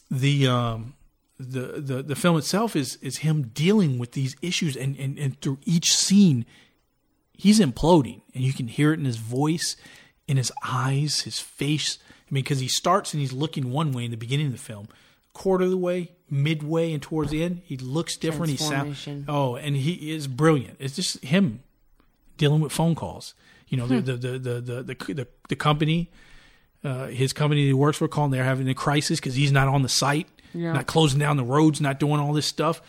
the um the, the the film itself is is him dealing with these issues and, and and through each scene he's imploding. And you can hear it in his voice in his eyes his face. I mean because he starts and he's looking one way in the beginning of the film. Quarter of the way midway and towards the end he looks different. He sounds oh and he is brilliant. It's just him dealing with phone calls. You know the, the, the, the the the the the company uh, his company he works for calling they're having a crisis because he's not on the site, Yeah. not closing down the roads, not doing all this stuff.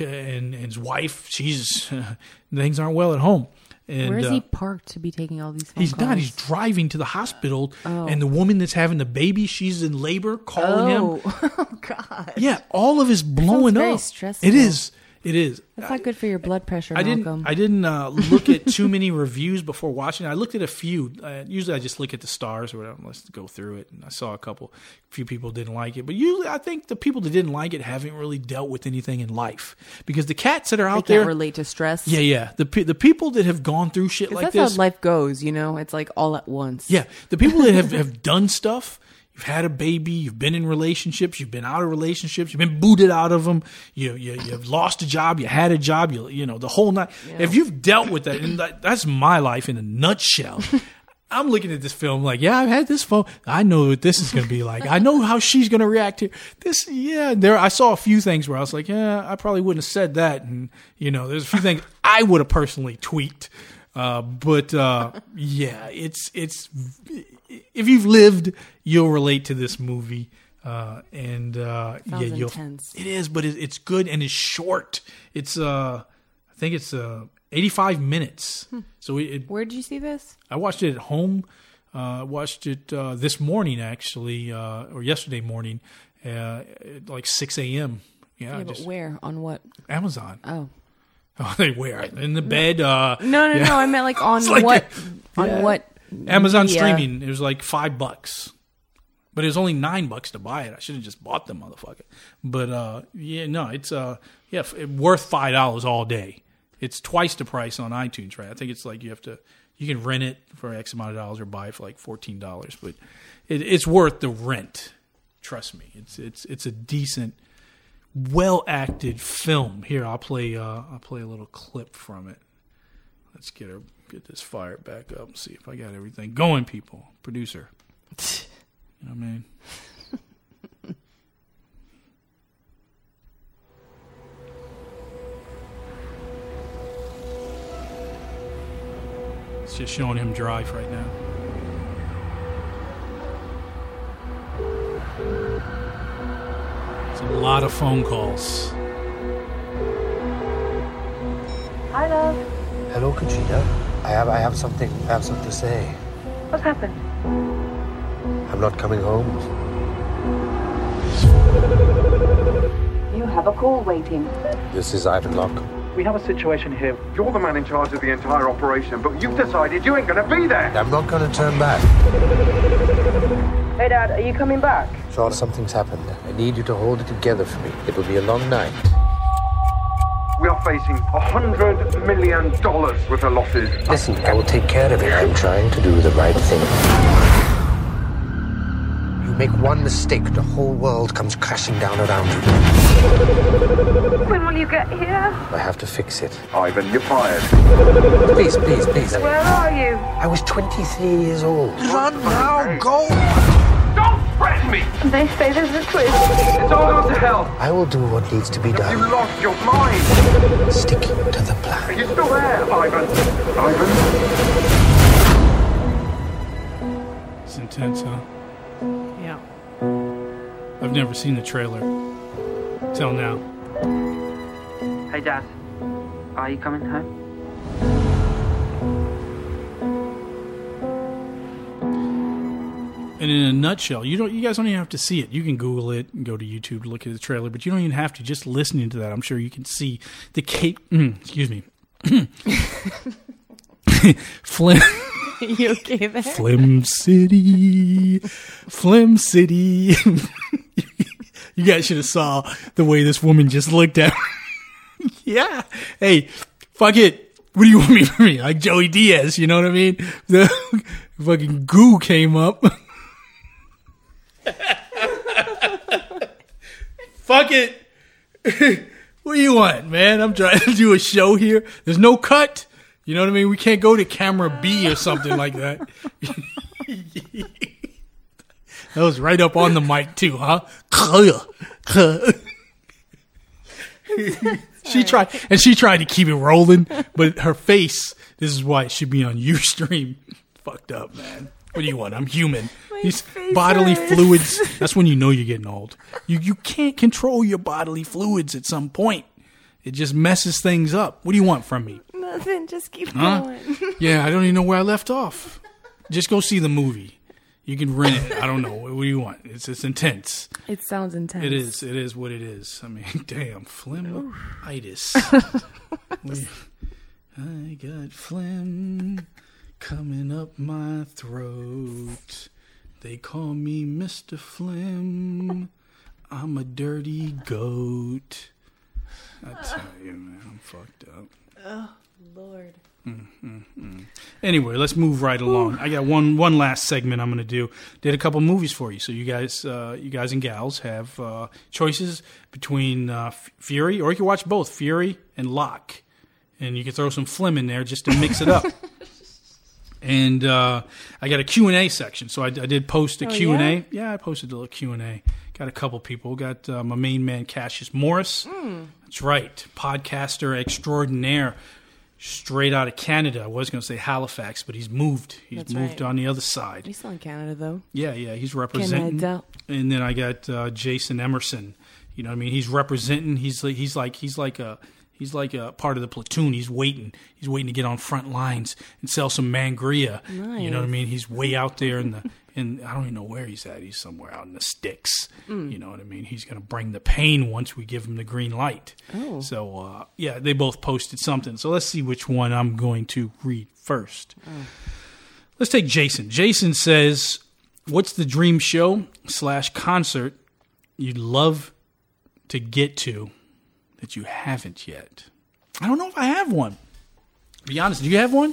And, and his wife, she's things aren't well at home. And Where is uh, he parked to be taking all these? He's not. He's driving to the hospital, Oh. and the woman that's having the baby, she's in labor, calling him. Oh, oh God. Yeah, all of his blowing up. stressful. It is. It is. That's not good for your blood pressure, I didn't. Malcolm. I didn't uh, look at too many reviews before watching. I looked at a few. Uh, usually, I just look at the stars or whatever. Let's go through it. And I saw a couple. A few people didn't like it, but usually, I think the people that didn't like it haven't really dealt with anything in life because the cats that are out there. relate to stress. yeah, yeah. The the people that have gone through shit like that's this. That's how life goes. You know, it's like all at once. Yeah, the people that have, have done stuff. You've had a baby. You've been in relationships. You've been out of relationships. You've been booted out of them. You you you've lost a job. You had a job. You you know the whole night. If you've dealt with that, and that, that's my life in a nutshell. I'm looking at this film like, yeah, I've had this phone. I know what this is going to be like. I know how she's going to react here. this. Yeah, there. I saw a few things where I was like, yeah, I probably wouldn't have said that, and you know, there's a few things I would have personally tweaked. Uh, but uh, yeah, it's it's if you've lived, you'll relate to this movie. Uh, and uh, yeah, you'll, intense. it is, but it, it's good and it's short. It's uh, I think it's uh, 85 minutes. Hmm. So it, it, Where did you see this? I watched it at home. Uh, I watched it uh, this morning actually, uh, or yesterday morning, uh, at like 6 a.m. Yeah, Yeah, but just where? On what? Amazon. Oh. Oh, they where in the bed. Uh, No, no, yeah. no. I meant like on like what? a- on yeah. what? Amazon streaming. It was like five bucks, but it was only nine bucks to buy it. I should have just bought the motherfucker. But uh, yeah, no, it's uh, yeah, f- worth five dollars all day. It's twice the price on iTunes, right? I think it's like you have to you can rent it for X amount of dollars or buy it for like fourteen dollars, but it, it's worth the rent. Trust me, it's it's it's a decent, well acted film. Here, I'll play uh, I'll play a little clip from it. Let's get her get this fired back up and see if I got everything going, people. Producer. You know what I mean? It's just showing him drive right now. It's a lot of phone calls. Hi, love. Hello, Katrina. I have I have something I have something to say. What's happened? I'm not coming home. You have a call waiting. This is Ivan Locke. We have a situation here. You're the man in charge of the entire operation, but you've decided you ain't gonna be there. I'm not gonna turn back. Hey, Dad, are you coming back? Charles, something's happened. I need you to hold it together for me. It will be a long night. We are facing a hundred million dollars worth of losses. Listen, I will take care of it. I'm trying to do the right thing. You make one mistake, the whole world comes crashing down around you. When will you get here? I have to fix it. Ivan, you're fired. Please, please, please. Where are you? I was 23 years old. Run now, go! Don't threaten me! They say there's a twist. It's all gone to hell. I will do what needs to be done. You lost your mind. Stick to the plan. Are you still there, Ivan? Ivan? It's intense, huh? Yeah. I've never seen the trailer till now. Hey, Dad. Are you coming home? And in a nutshell, you don't. You guys don't even have to see it. You can Google it and go to YouTube to look at the trailer, but you don't even have to. Just listening to that, I'm sure you can see the Kate. Mm, excuse me. Flim, you okay there? Flim City, Flim City. you guys should have saw the way this woman just looked at. me. yeah. Hey, fuck it. What do you want me to me? like Joey Diaz? You know what I mean? The fucking goo came up. Fuck it. what do you want, man? I'm trying to do a show here. There's no cut. You know what I mean? We can't go to camera B or something like that. that was right up on the mic too, huh? she tried and she tried to keep it rolling, but her face, this is why it should be on UStream. Fucked up, man. What do you want? I'm human. These bodily hurts. fluids. That's when you know you're getting old. You you can't control your bodily fluids at some point. It just messes things up. What do you want from me? Nothing. Just keep Huh? going. Yeah, I don't even know where I left off. Just go see the movie. You can rent it. I don't know. What do you want? It's it's intense. It sounds intense. It is. It is what it is. I mean, damn, phlegmitis. I got phlegm coming up my throat. They call me Mr. Phlegm. I'm a dirty goat. I tell you, man, I'm fucked up. Oh, Lord. Anyway, let's move right along. I got one one last segment I'm going to do. Did a couple movies for you, so you guys, uh, you guys and gals have uh, choices between uh, F- Fury, or you can watch both Fury and Locke, and you can throw some Flim in there just to mix it up. and uh, I got a Q and A section, so I, I did post a Oh, Q and A. Yeah, I posted a little Q and A. Got a couple people. Got uh, my main man Cassius Morris. Hmm. That's right, podcaster extraordinaire straight out of Canada. I was going to say Halifax, but he's moved. He's That's moved right. on the other side. He's still in Canada, though. Yeah, yeah, he's representing. Canada. And then I got uh, Jason Emerson. You know, what I mean, he's representing. He's like, he's like, he's like a. He's like a part of the platoon. He's waiting. He's waiting to get on front lines and sell some mangria. You know what I mean? He's way out there in the in I don't even know where he's at. He's somewhere out in the sticks. Mm. You know what I mean? He's going to bring the pain once we give him the green light. Oh. So uh, yeah, they both posted something. So let's see which one I'm going to read first. Let's take Jason. Jason says, "What's the dream show slash concert you'd love to get to that you haven't yet?" I don't know if I have one. Be honest, do you have one?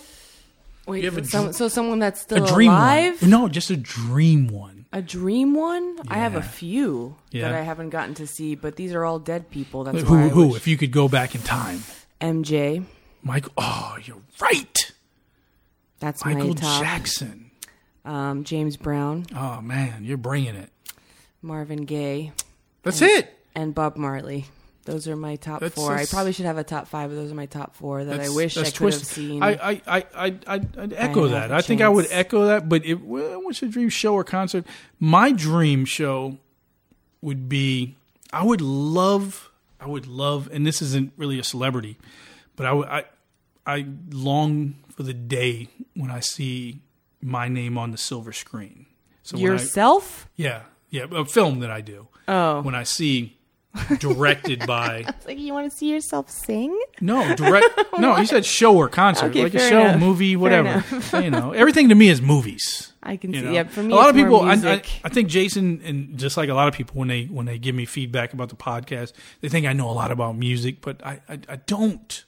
Wait, You have a some, dr- so someone that's still a dream alive? one? No, just a dream one. A dream one? I have a few Yeah. that I haven't gotten to see, but these are all dead people. That's who? Who? wish- If you could go back in time, MJ. Michael. Oh, you're right. That's Michael my top. Jackson. Um, James Brown, Oh man, you're bringing it. Marvin Gaye, That's it. and Bob Marley. Those are my top That's- four. I probably should have a top five, but those are my top four that I wish I that's could have seen. I, I, I, I, I, I'd echo have that. I think I would echo that. But it, what's your dream show or concert? My dream show would be. I would love. I would love, and this isn't really a celebrity, but I, I, I long for the day when I see my name on the silver screen. So when I- Yourself? yeah, yeah, a film that I do. Oh. When I see directed by It's like you want to see yourself sing? no, direct. no, he said show or concert, Okay, like a show, enough. movie, whatever. you know, everything to me is movies. I can You see. know? Yeah, for me, a lot of people. I, I. I think Jason and just like a lot of people when they when they give me feedback about the podcast, they think I know a lot about music, but I I, I don't.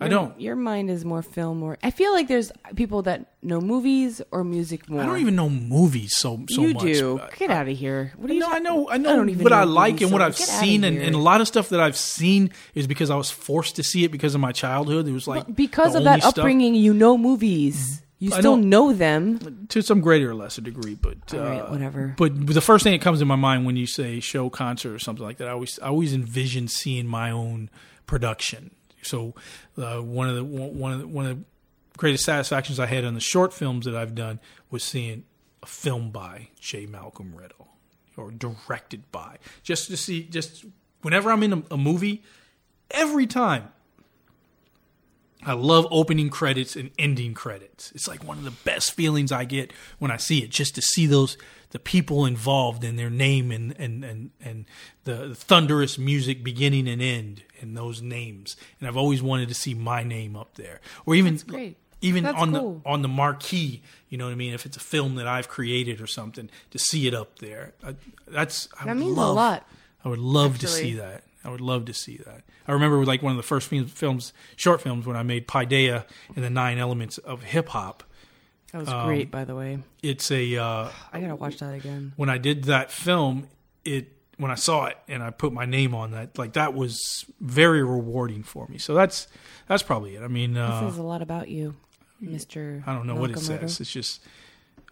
I don't. Your mind is more film or I feel like there's people that know movies or music more. I don't even know movies so so you much. do. I- Get out of here. What do you? No, I know, I I know don't even what know I like and what I've seen, and, and a lot of stuff that I've seen is because I was forced to see it because of my childhood. It was like because of that stuff- upbringing, you know movies. You still know them. to some greater or lesser degree, but right, uh, whatever. But the first thing that comes to my mind when you say show, concert, or something like that, I always I always envision seeing my own production. So uh, one of the one of the, one of the greatest satisfactions I had on the short films that I've done was seeing a film by J. Malcolm Riddle or directed by just to see just whenever I'm in a, a movie, every time I love opening credits and ending credits. It's like one of the best feelings I get when I see it, just to see those the people involved and their name and and and and the thunderous music beginning and end and those names. And I've always wanted to see my name up there, or even That's great. even That's on cool. the on the marquee. You know what I mean? If it's a film that I've created or something, to see it up there, I, that's I That would means a lot, I would love to see that. I would love to see that. I remember like one of the first films, short films, when I made Paideia and the Nine Elements of Hip Hop. That was Um, great, by the way. It's a uh, I gotta watch that again. when I did that film, it when I saw it and I put my name on that, like that was very rewarding for me. So that's that's probably it. I mean, This uh, says a lot about you, Mister. I don't know what it says. It's just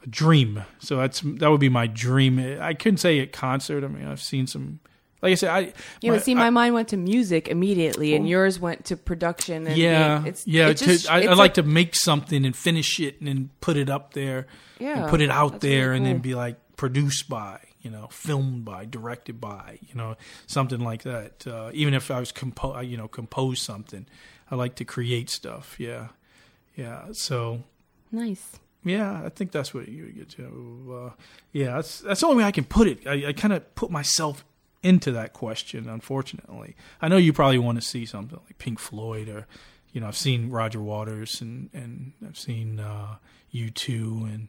a dream. So that's that would be my dream. I couldn't say at concert. I mean, I've seen some. Like I said, I Yeah, but see, I- my mind went to music immediately, and yours went to production. And yeah, it's yeah. it just- to, I, I like, to make something and finish it and then put it up there. Yeah, and put it out there really and then be like produced by, you know, filmed by, directed by, you know, something like that. Uh, even if I was compo, you know, compose something, I like to create stuff. Yeah, yeah. So nice. yeah, I think that's what you get to. Uh, yeah, that's that's the only way I can put it. I, I kind of put myself into that question. Unfortunately, I know you probably want to see something like Pink Floyd or, you know, I've seen Roger Waters and and I've seen uh, U two and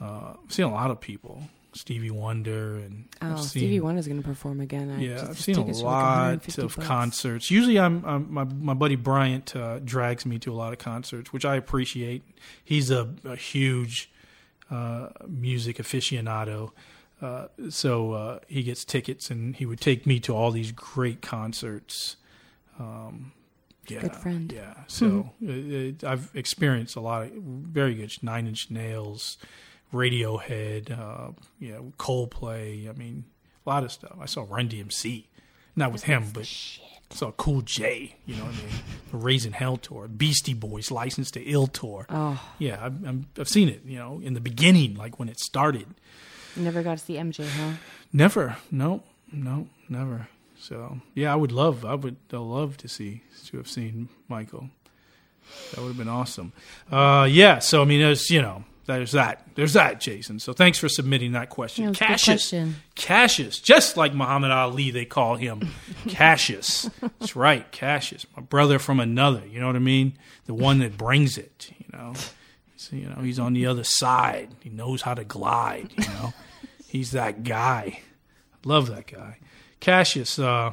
uh, I've seen a lot of people, Stevie Wonder and Oh, Stevie seen, Wonder's going to perform again. I yeah, just- I've seen a are like lot of bucks. concerts. Usually, I'm, I'm my my buddy Bryant uh, drags me to a lot of concerts, which I appreciate. He's a, a huge uh, music aficionado, uh, so uh, he gets tickets, and he would take me to all these great concerts. Um, yeah, Good friend. Yeah, so uh, uh, I've experienced a lot of very good Nine Inch Nails, Radiohead, uh, you know, Coldplay. I mean, a lot of stuff. I saw Run DMC, not with him, but saw Cool J. You know what I mean? The Raising Hell tour, Beastie Boys, License to Ill tour. Oh. yeah, I've, I'm, I've seen it. You know, in the beginning, like when it started. You never got to see MJ, huh? Never, no, no, never. So yeah, I would love, I would love to see to have seen Michael. That would have been awesome. Uh, yeah. So I mean, there's you know, there's that, there's that, Jason. So thanks for submitting that question. Yeah, it was a good Cassius, question. Cassius, just like Muhammad Ali, they call him Cassius. That's right, Cassius, my brother from another. You know what I mean? The one that brings it. You know, so, you know, he's on the other side. He knows how to glide. You know, he's that guy. Love that guy. Cassius, uh,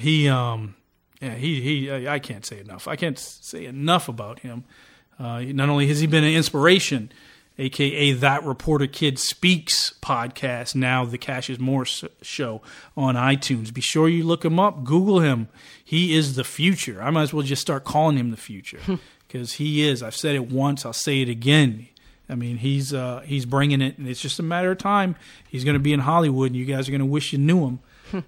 he, um, yeah, he, he, I I can't say enough. I can't say enough about him. Uh, not only has he been an inspiration, aka that Reporter Kid Speaks podcast, now the Cassius Morris show on iTunes. Be sure you look him up, Google him. He is the future. I might as well just start calling him the future because he is. I've said it once, I'll say it again. I mean, he's uh, he's bringing it, and it's just a matter of time. He's going to be in Hollywood, and you guys are going to wish you knew him.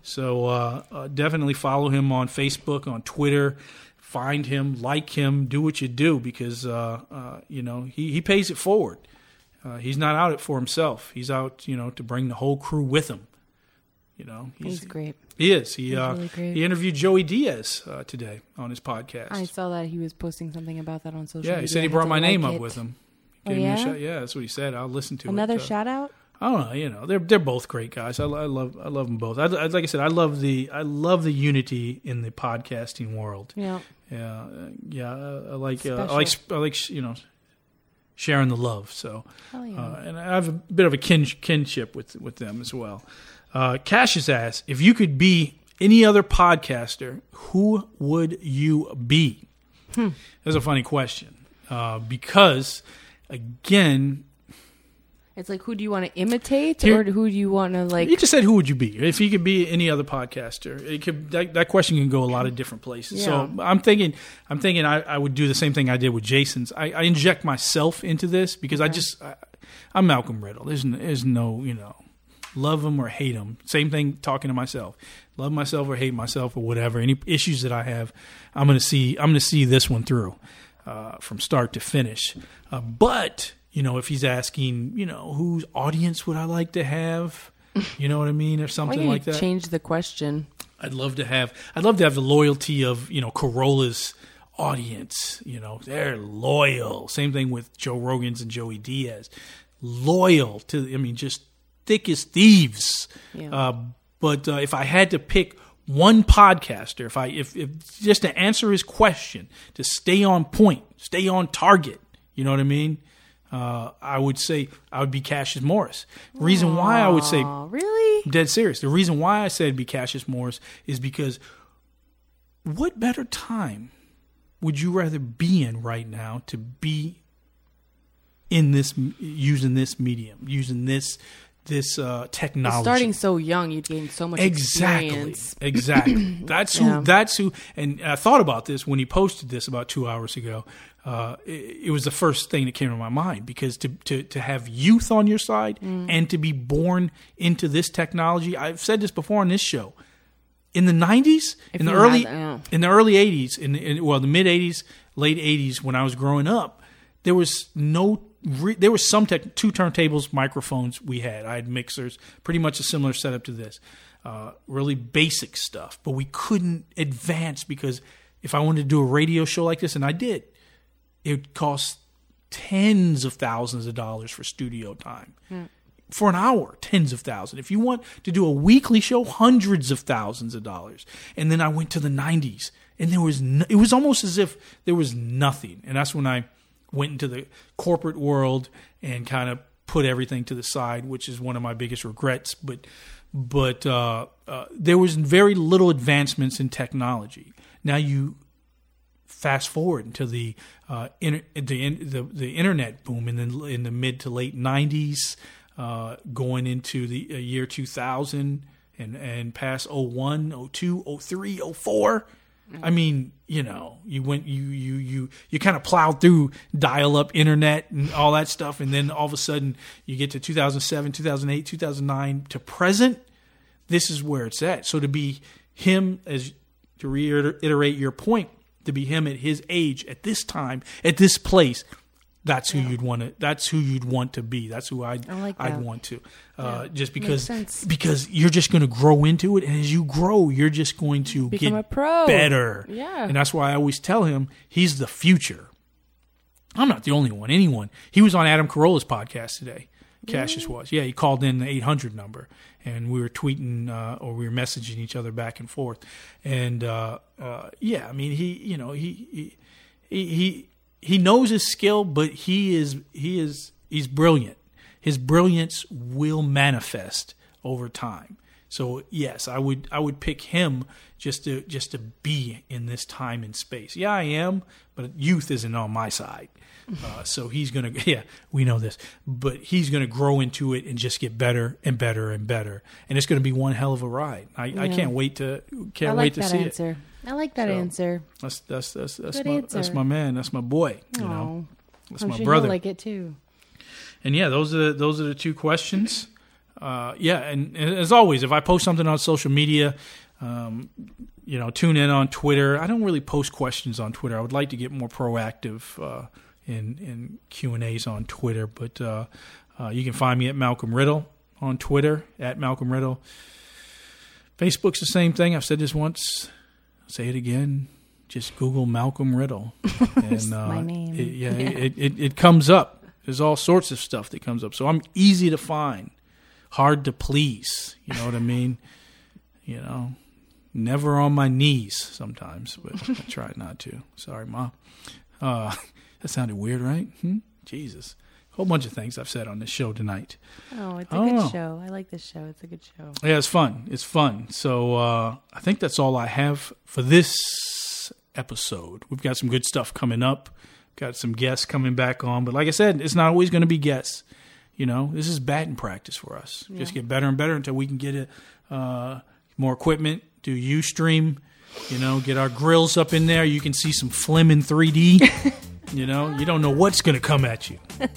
so uh, uh, definitely follow him on Facebook, on Twitter. Find him, like him, do what you do because uh, uh, you know he, he pays it forward. Uh, he's not out it for himself. He's out, you know, to bring the whole crew with him. You know, He's great. He is. He uh, really he interviewed Joey Diaz uh, today on his podcast. I saw that he was posting something about that on social yeah, media. he said he brought my name like up with him. Oh, Gave me a yeah? shout. Yeah, that's what he said. I'll listen to Another it. uh, shout out? I don't know. You know, they're they're both great guys. I, I love I love them both. I, I- like I said, I love the I love the unity in the podcasting world. Yeah. yeah, uh, yeah. I, I like uh, I like I like you know sharing the love. So, Hell yeah. uh, and I have a bit of a kin, kinship with with them as well. Uh, Cassius asks if you could be any other podcaster, who would you be? Hmm. That's a funny question uh, because, again, It's like who do you want to imitate, Here- or who do you want to like? you just said who would you be if you could be any other podcaster? It could that, that question can go a lot of different places. So I'm thinking, I'm thinking I, I would do the same thing I did with Jason's. I, I inject myself into this because I just I, I'm Malcolm Riddle. There's no, there's no you know love him or hate him. Same thing talking to myself. Love myself or hate myself or whatever. Any issues that I have, I'm gonna see. I'm gonna see this one through uh, from start to finish. Uh, but you know, if he's asking, you know, whose audience would I like to have? You know what I mean, or something like that. change the question? I'd love to have. I'd love to have the loyalty of you know Carolla's audience. You know, they're loyal. Same thing with Joe Rogan's and Joey Diaz. Loyal to. I mean, just thick as thieves. Yeah. Uh, but uh, if I had to pick one podcaster, if I if, if just to answer his question, to stay on point, stay on target, you know what I mean? Uh, I would say I would be Cassius Morris. Reason why I would say really? Dead serious. The reason why I said be Cassius Morris is because what better time would you rather be in right now to be in this using this medium, using this this uh, technology? Starting so young, you'd gain so much exactly experience. exactly that's who Yeah. that's who and i thought about this when he posted this about two hours ago uh, it, it was the first thing that came to my mind because to, to, to have youth on your side Mm. and to be born into this technology i've said this before on this show. In the 90s If in the early had- in the early 80s in, in well the mid 80s late 80s when i was growing up there was no re, there was some tech, two turntables microphones we had. I had mixers pretty much a similar setup to this uh, really basic stuff but we couldn't advance because if i wanted to do a radio show like this and i did it costs tens of thousands of dollars for studio time for an hour, tens of thousands. If you want to do a weekly show, hundreds of thousands of dollars. And then I went to the 90s, and there was no, it was almost as if there was nothing. And that's when I went into the corporate world and kind of put everything to the side, which is one of my biggest regrets. But but uh, uh, there was very little advancements in technology. Now you fast forward until the uh, inter- the, the the internet boom in the in the mid to late '90s, uh, going into the uh, year 2000 and and past 01, 02, 03, 04. I mean, you know, you went you you you you kind of plowed through dial up internet and all that stuff, and then all of a sudden you get to 2007, 2008, 2009 to present. This is where it's at. So to be him as to reiterate your point, to be him at his age, at this time, at this place, that's who you'd want to. That's who you'd want to be. That's who I'd. I like I'd want to. Uh, Yeah, just because because you're just going to grow into it, and as you grow, you're just going to Become get a pro. better. Yeah. and that's why I always tell him he's the future. I'm not the only one. Anyone. He was on Adam Carolla's podcast today. Cassius was. Yeah, he called in the 800 number, and we were tweeting uh, or we were messaging each other back and forth. And uh, uh, yeah, I mean, he, you know, he, he, he, he, he knows his skill, but he is, he is, he's brilliant. His brilliance will manifest over time. So yes, I would I would pick him just to just to be in this time and space. Yeah, I am, but youth isn't on my side. Uh, so he's gonna yeah we know this, but he's gonna grow into it and just get better and better and better, and it's gonna be one hell of a ride. I, I can't wait to can't I wait to see answer. I like that So, answer. it. That's that's that's that's Good my answer. that's my man. That's my boy. You know, that's I'm my sure brother. Like it too. And yeah, those are those are the two questions. Uh, yeah, and, and as always, if I post something on social media, um, you know, tune in on Twitter. I don't really post questions on Twitter. I would like to get more proactive uh, in in Q and A's on Twitter. But uh, uh, you can find me at Malcolm Riddle on Twitter at Malcolm Riddle. Facebook's the same thing. I've said this once. I'll say it again. Just Google Malcolm Riddle, and uh, it- yeah, Yeah. It, it it comes up. There's all sorts of stuff that comes up. So I'm easy to find, hard to please. You know what I mean? You know, never on my knees sometimes, but I try not to. Sorry, ma. Uh, that sounded weird, right? Hmm? Jesus, a whole bunch of things I've said on this show tonight. Oh, it's a good know. show. I like this show. It's a good show. Yeah, it's fun. It's fun. So uh, I think that's all I have for this episode. We've got some good stuff coming up. Got some guests coming back on, but like I said, it's not always going to be guests. You know, this is batting practice for us. Yeah. Just get better and better until we can get it, uh, more equipment, do UStream, you know, get our grills up in there. You can see some Flim in 3D. you know, you don't know what's going to come at you.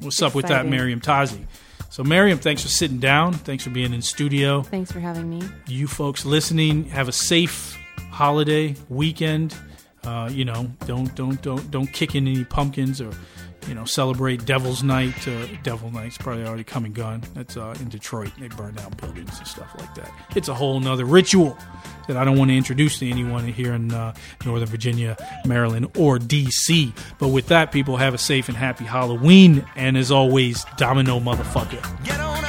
What's up with that, Miriam Tazi? So, Miriam, thanks for sitting down. Thanks for being in studio. Thanks for having me. You folks listening, have a safe holiday weekend. Uh, you know, don't don't don't don't kick in any pumpkins or you know, celebrate Devil's Night. Uh, Devil Night's probably already come and gone. That's uh, in Detroit. They burn down buildings and stuff like that. It's a whole nother ritual that I don't want to introduce to anyone here in uh, Northern Virginia, Maryland, or D.C. But with that, people have a safe and happy Halloween. And as always, Domino motherfucker.